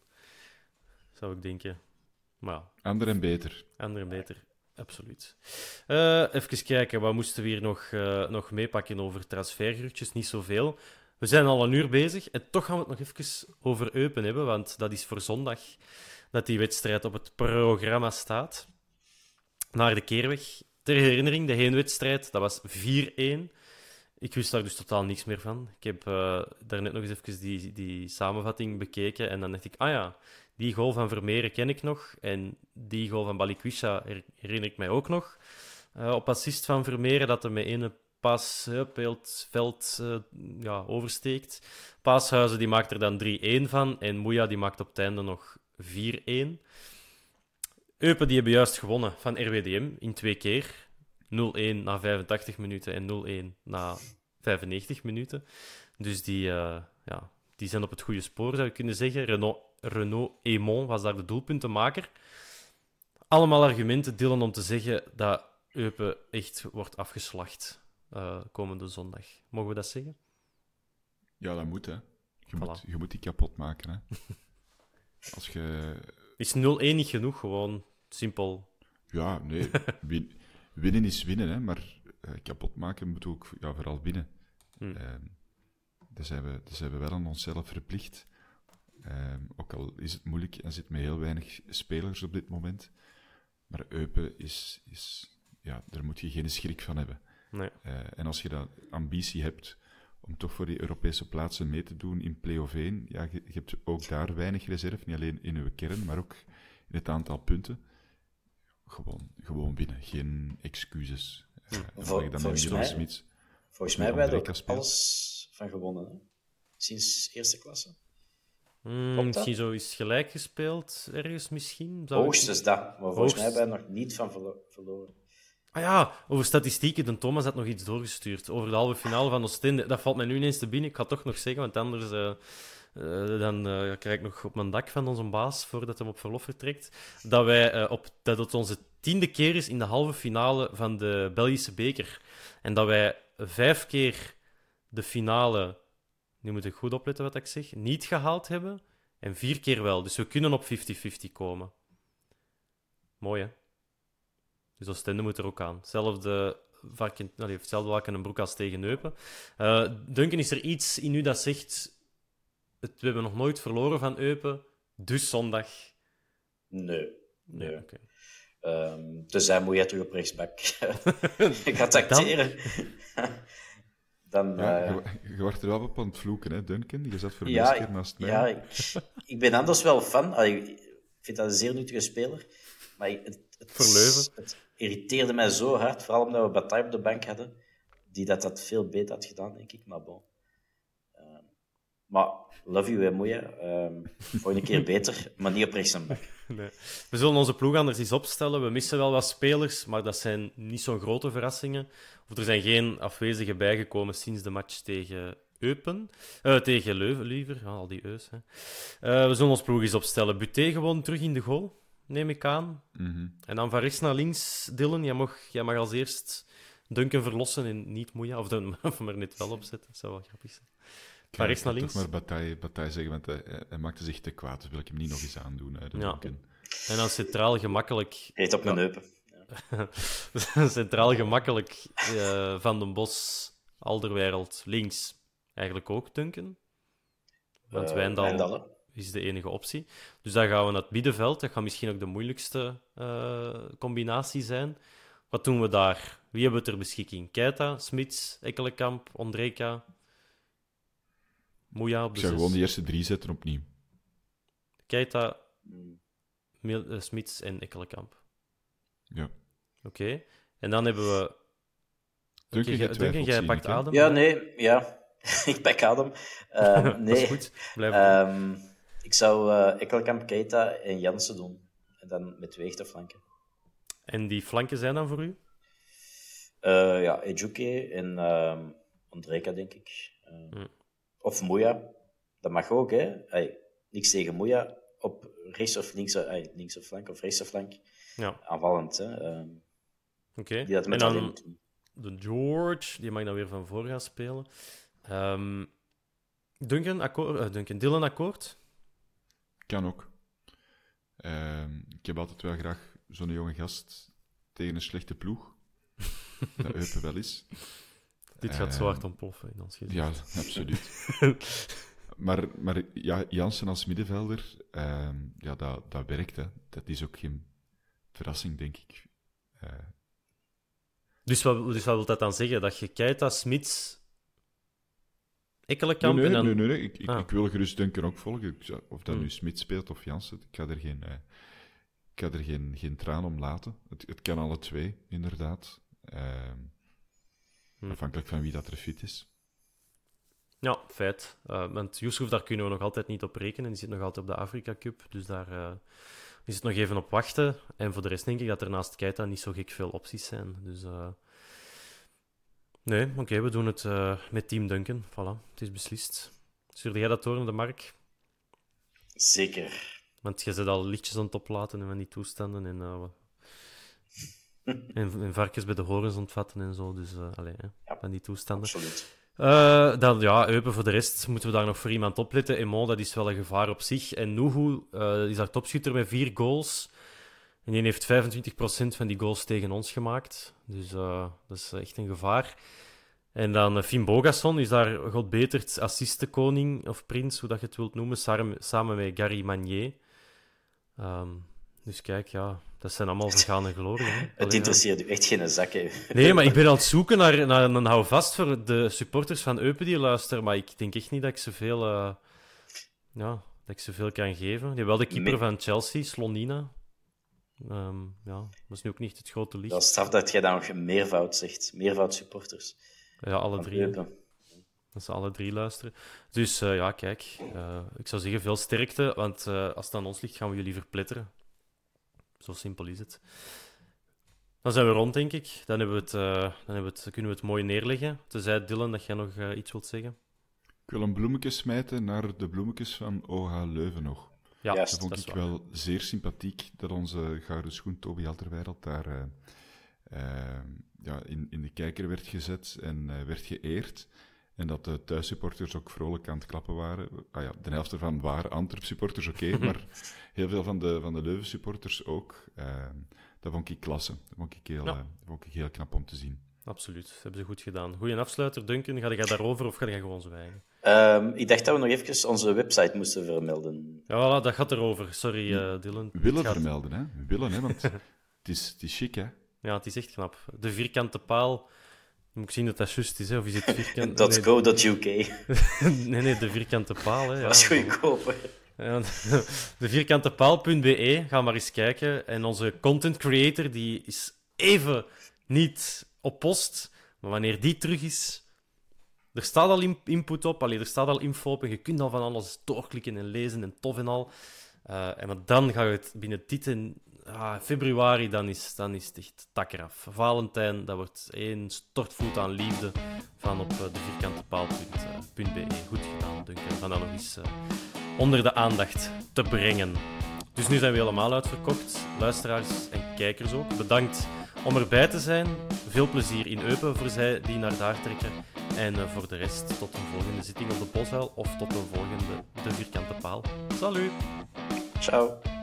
Zou ik denken. Maar. Ander en beter. Ander en beter, absoluut. Uh, even kijken, wat moesten we hier nog, uh, nog meepakken over transfergeruchtjes? Niet zoveel. We zijn al een uur bezig en toch gaan we het nog even over Eupen hebben, want dat is voor zondag dat die wedstrijd op het programma staat. Naar de keerweg. Ter herinnering, de heenwedstrijd, dat was 4-1. Ik wist daar dus totaal niks meer van. Ik heb uh, daarnet nog eens even die, die samenvatting bekeken en dan dacht ik, ah ja, die goal van Vermeeren ken ik nog en die goal van Balikwisha herinner ik mij ook nog. Uh, op assist van Vermeeren dat er met ene pas op veld uh, ja, oversteekt. Paashuizen die maakt er dan 3-1 van en Moeja die maakt op het einde nog 4-1. Eupen die hebben juist gewonnen van RWDM in twee keer. 0-1 na 85 minuten en 0-1 na 95 minuten. Dus die, uh, ja, die zijn op het goede spoor, zou je kunnen zeggen. Renault, Renault Aymon was daar de doelpuntenmaker. Allemaal argumenten, Dylan, om te zeggen dat Eupen echt wordt afgeslacht uh, komende zondag. Mogen we dat zeggen? Ja, dat moet, hè. Je, Voilà. moet, je moet die kapot maken, hè. Als je... Is 0-1 niet genoeg? Gewoon simpel. Ja, nee. Win, winnen is winnen, hè. Maar uh, kapot maken moet ook ja, vooral winnen. Hm. Uh, dat, zijn we, dat zijn we wel aan onszelf verplicht. Uh, ook al is het moeilijk en zit met heel weinig spelers op dit moment. Maar Eupen is... is ja, daar moet je geen schrik van hebben. Nee. Uh, en als je dat ambitie hebt om toch voor die Europese plaatsen mee te doen in play-off 1, ja, je, je, hebt ook daar weinig reserve, niet alleen in uw kern, maar ook in het aantal punten. Gewoon, gewoon winnen, geen excuses. Uh, Vol, je dan volgens mij, Smits, volgens mij hebben wij er alles van gewonnen, hè? sinds eerste klasse. Mm, misschien zo is gelijk gespeeld, ergens misschien. Zou Hoogstens ik... dat, maar volgens Hoogst... mij hebben wij nog niet van verlo verloren. Ah ja, over statistieken. De Thomas had nog iets doorgestuurd over de halve finale van Oostende. Dat valt mij nu ineens te binnen. Ik ga het toch nog zeggen, want anders uh, uh, dan uh, krijg ik nog op mijn dak van onze baas voordat hij op verlof vertrekt. Dat, wij, op, dat het onze tiende keer is in de halve finale van de Belgische beker. En dat wij vijf keer de finale, nu moet ik goed opletten wat ik zeg, niet gehaald hebben. En vier keer wel. Dus we kunnen op 50-50 komen. Mooi hè? Dus Oostende moet er ook aan. Hetzelfde, varken, allee, hetzelfde waken en broek als tegen Eupen. Uh, Duncan, is er iets in u dat zegt... Het, we hebben nog nooit verloren van Eupen, dus zondag... Nee. Nee, nee. oké. Okay. Um, dus hij moet je terug op rechtsback gaat tacteren. Dan, ja, uh... je, je wordt er wel op aan het vloeken, hè, Duncan? Je zat voor ja, keer naast mij. Ja, ik, ik, ben anders wel fan. Allee, ik vind dat een zeer nuttige speler. Maar het, het, voor Leuven. Het irriteerde mij zo hard, vooral omdat we Bataille op de bank hadden, die dat, dat veel beter had gedaan, denk ik. Maar bon. Uh, maar love you, hè, moeie. Uh, volgende keer beter, maar niet op rechts en back. Nee. We zullen onze ploeg anders eens opstellen. We missen wel wat spelers, maar dat zijn niet zo'n grote verrassingen. Of er zijn geen afwezigen bijgekomen sinds de match tegen Eupen. Uh, tegen Leuven, liever. Ja, al die Eus. Hè. Uh, we zullen ons ploeg eens opstellen. Buté gewoon terug in de goal, neem ik aan. Mm -hmm. En dan van rechts naar links, Dylan. Jij mag, jij mag als eerst Duncan verlossen en niet moeien. Of dan maar net wel opzetten. Dat zou wel grappig zijn. Van rechts naar links. toch maar Bataille, Bataille zeggen, want hij, hij, maakte zich te kwaad. Dus wil ik hem niet nog eens aandoen. Hè, ja. En dan centraal gemakkelijk... Heet op mijn heupen. Ja. centraal gemakkelijk uh, Van den Bos, Alderwereld, links. Eigenlijk ook Duncan. Want uh, Wijndal, Wijndal is de enige optie. Dus dan gaan we naar het middenveld. Dat gaat misschien ook de moeilijkste uh, combinatie zijn. Wat doen we daar? Wie hebben we ter beschikking? Keita, Smits, Ekkelenkamp, Ondrejka... Moeja op de Ik zou zes. gewoon de eerste drie zetten opnieuw. Keita, uh, Smits en Ekkelenkamp. Ja. Oké. Okay. En dan hebben we Duncan, jij twijfelt, jij zie pakt ik, hè? adem. Ja, nee, ja. ik pak adem. Ehm, Dat nee. is goed. Blijf Ehm, ik zou eh Ekkelkamp, Keita en Jansen doen. En dan met twee echte flanken. En die flanken zijn dan voor u? Eh, ja, Ejuke en ehm Andreka, denk ik. Eh, Hm. Of Moeja. Dat mag ook, hè. Ay, niks tegen Moeja. Op rechts of linkse, ay, linkse flank of rechtse flank. Ja, Aanvallend, hè. Ehm, oké. die dat En dan de George, die mag dan weer van voor gaan spelen. Ehm Duncan, akkoord, eh, Duncan, Dylan akkoord? Kan ook. Ehm, ik heb altijd wel graag zo'n jonge gast tegen een slechte ploeg. dat Eupen wel is. Dit gaat zo Ehm, hard ontploffen in ons gezicht. Ja, absoluut. maar maar ja, Jansen als middenvelder, ehm, ja, dat, dat werkt. Hè. Dat is ook geen verrassing, denk ik. Eh, Dus, wat, dus wat wil dat dan zeggen? Dat je Keita, Smits, Ekkelenkamp nee, nee, en dan... nee, nee, Ik, ik, Ah. ik wil gerust Duncan ook volgen. Of dat Hmm. nu Smit speelt of Jansen, ik ga er geen, eh, ik ga er geen, geen traan om laten. Het, het kan alle twee, inderdaad. Ehm, Hmm. Afhankelijk van wie dat er fit is. Ja, feit. Eh, want Yusuf, daar kunnen we nog altijd niet op rekenen. Die zit nog altijd op de Afrika Cup. Dus daar eh, is het nog even op wachten. En voor de rest denk ik dat er naast Keita niet zo gek veel opties zijn. Dus eh, nee, oké, we doen het eh, met Team Duncan. Voilà, het is beslist. Stuurde jij dat door naar de Mark? Zeker. Want je zit al lichtjes aan het oplaten en van die toestanden. En, eh, en, en varkens bij de horens ontvatten en zo. Dus uh, allee, hè, Ja. van die toestanden. Absoluut. Uh, dan, ja, Eupen voor de rest moeten we daar nog voor iemand opletten. Emon, dat is wel een gevaar op zich. En Nuhu uh, is daar topschutter met vier goals. En die heeft 25% van die goals tegen ons gemaakt. Dus uh, dat is echt een gevaar. En dan Finn Bogasson is daar godbeterd assistenkoning of prins, hoe dat je het wilt noemen, samen, samen met Gary Magnier. Um, dus kijk, ja, dat zijn allemaal vergane glorie. Hè. Het interesseert u echt geen zak, hè? Nee, maar ik ben aan het zoeken naar, naar een houvast voor de supporters van Eupen die luisteren. Maar ik denk echt niet dat ik zoveel, uh, ja, dat ik zoveel kan geven. Die wel de keeper nee. van Chelsea, Slonina. Um, ja, dat is nu ook niet het grote licht. Dat is straf dat jij dan nog meervoud zegt. Meervoud supporters. Ja, alle drie. Dat ze alle drie luisteren. Dus uh, ja, kijk. Uh, ik zou zeggen, veel sterkte. Want als het aan ons ligt, gaan we jullie verpletteren. Zo simpel is het. Dan zijn we rond, denk ik. Dan, hebben we het, uh, dan hebben we het, kunnen we het mooi neerleggen. Tenzij, Dylan, dat jij nog uh, iets wilt zeggen. Ik wil een bloemetje smijten naar de bloemetjes van OH Leuven nog. Ja, Juist, dat vond dat ik waar. wel zeer sympathiek dat onze gouden schoen Toby Alderweireld daar uh, ja, in, in de kijker werd gezet en uh, werd geëerd. En dat de thuissupporters ook vrolijk aan het klappen waren. Ah ja, de helft ervan waren Antwerp-supporters, oké, okay, maar heel veel van de, van de Leuven-supporters ook. Uh, dat vond ik klasse. Dat vond ik, heel, ja. uh, dat vond ik heel knap om te zien. Absoluut, dat hebben ze goed gedaan. Goeie afsluiter, Duncan. Ga je daarover of ga je gewoon zwijgen? Um, ik dacht dat we nog even onze website moesten vermelden. Ja, voilà, dat gaat erover. Sorry, uh, Dylan. We willen gaat... vermelden, hè. We willen, hè, want het, is, het is chic, hè. Ja, het is echt knap. De vierkante paal... Moet ik zien dat dat juist is, hè? of is het vierkant... .co.uk. nee, nee, de vierkante paal. Hè, ja. Dat is goedkoop. Ja, de vierkantepaal.be, ga maar eens kijken. En onze content creator, die is even niet op post. Maar wanneer die terug is, er staat al input op, allee, er staat al info op en je kunt al van alles doorklikken en lezen en tof en al. Uh, en maar dan gaat het binnen dit en ah, februari, dan is, dan is het echt tak eraf. Valentijn, dat wordt één stortvoet aan liefde van op uh, de vierkantepaal.be. Goed gedaan, Duncan. Van dat uh, onder de aandacht te brengen. Dus nu zijn we helemaal uitverkocht. Luisteraars en kijkers ook. Bedankt om erbij te zijn. Veel plezier in Eupen voor zij die naar daar trekken. En voor de rest tot een volgende zitting op de Boshuil of tot een volgende De Vierkante Paal. Salut! Ciao!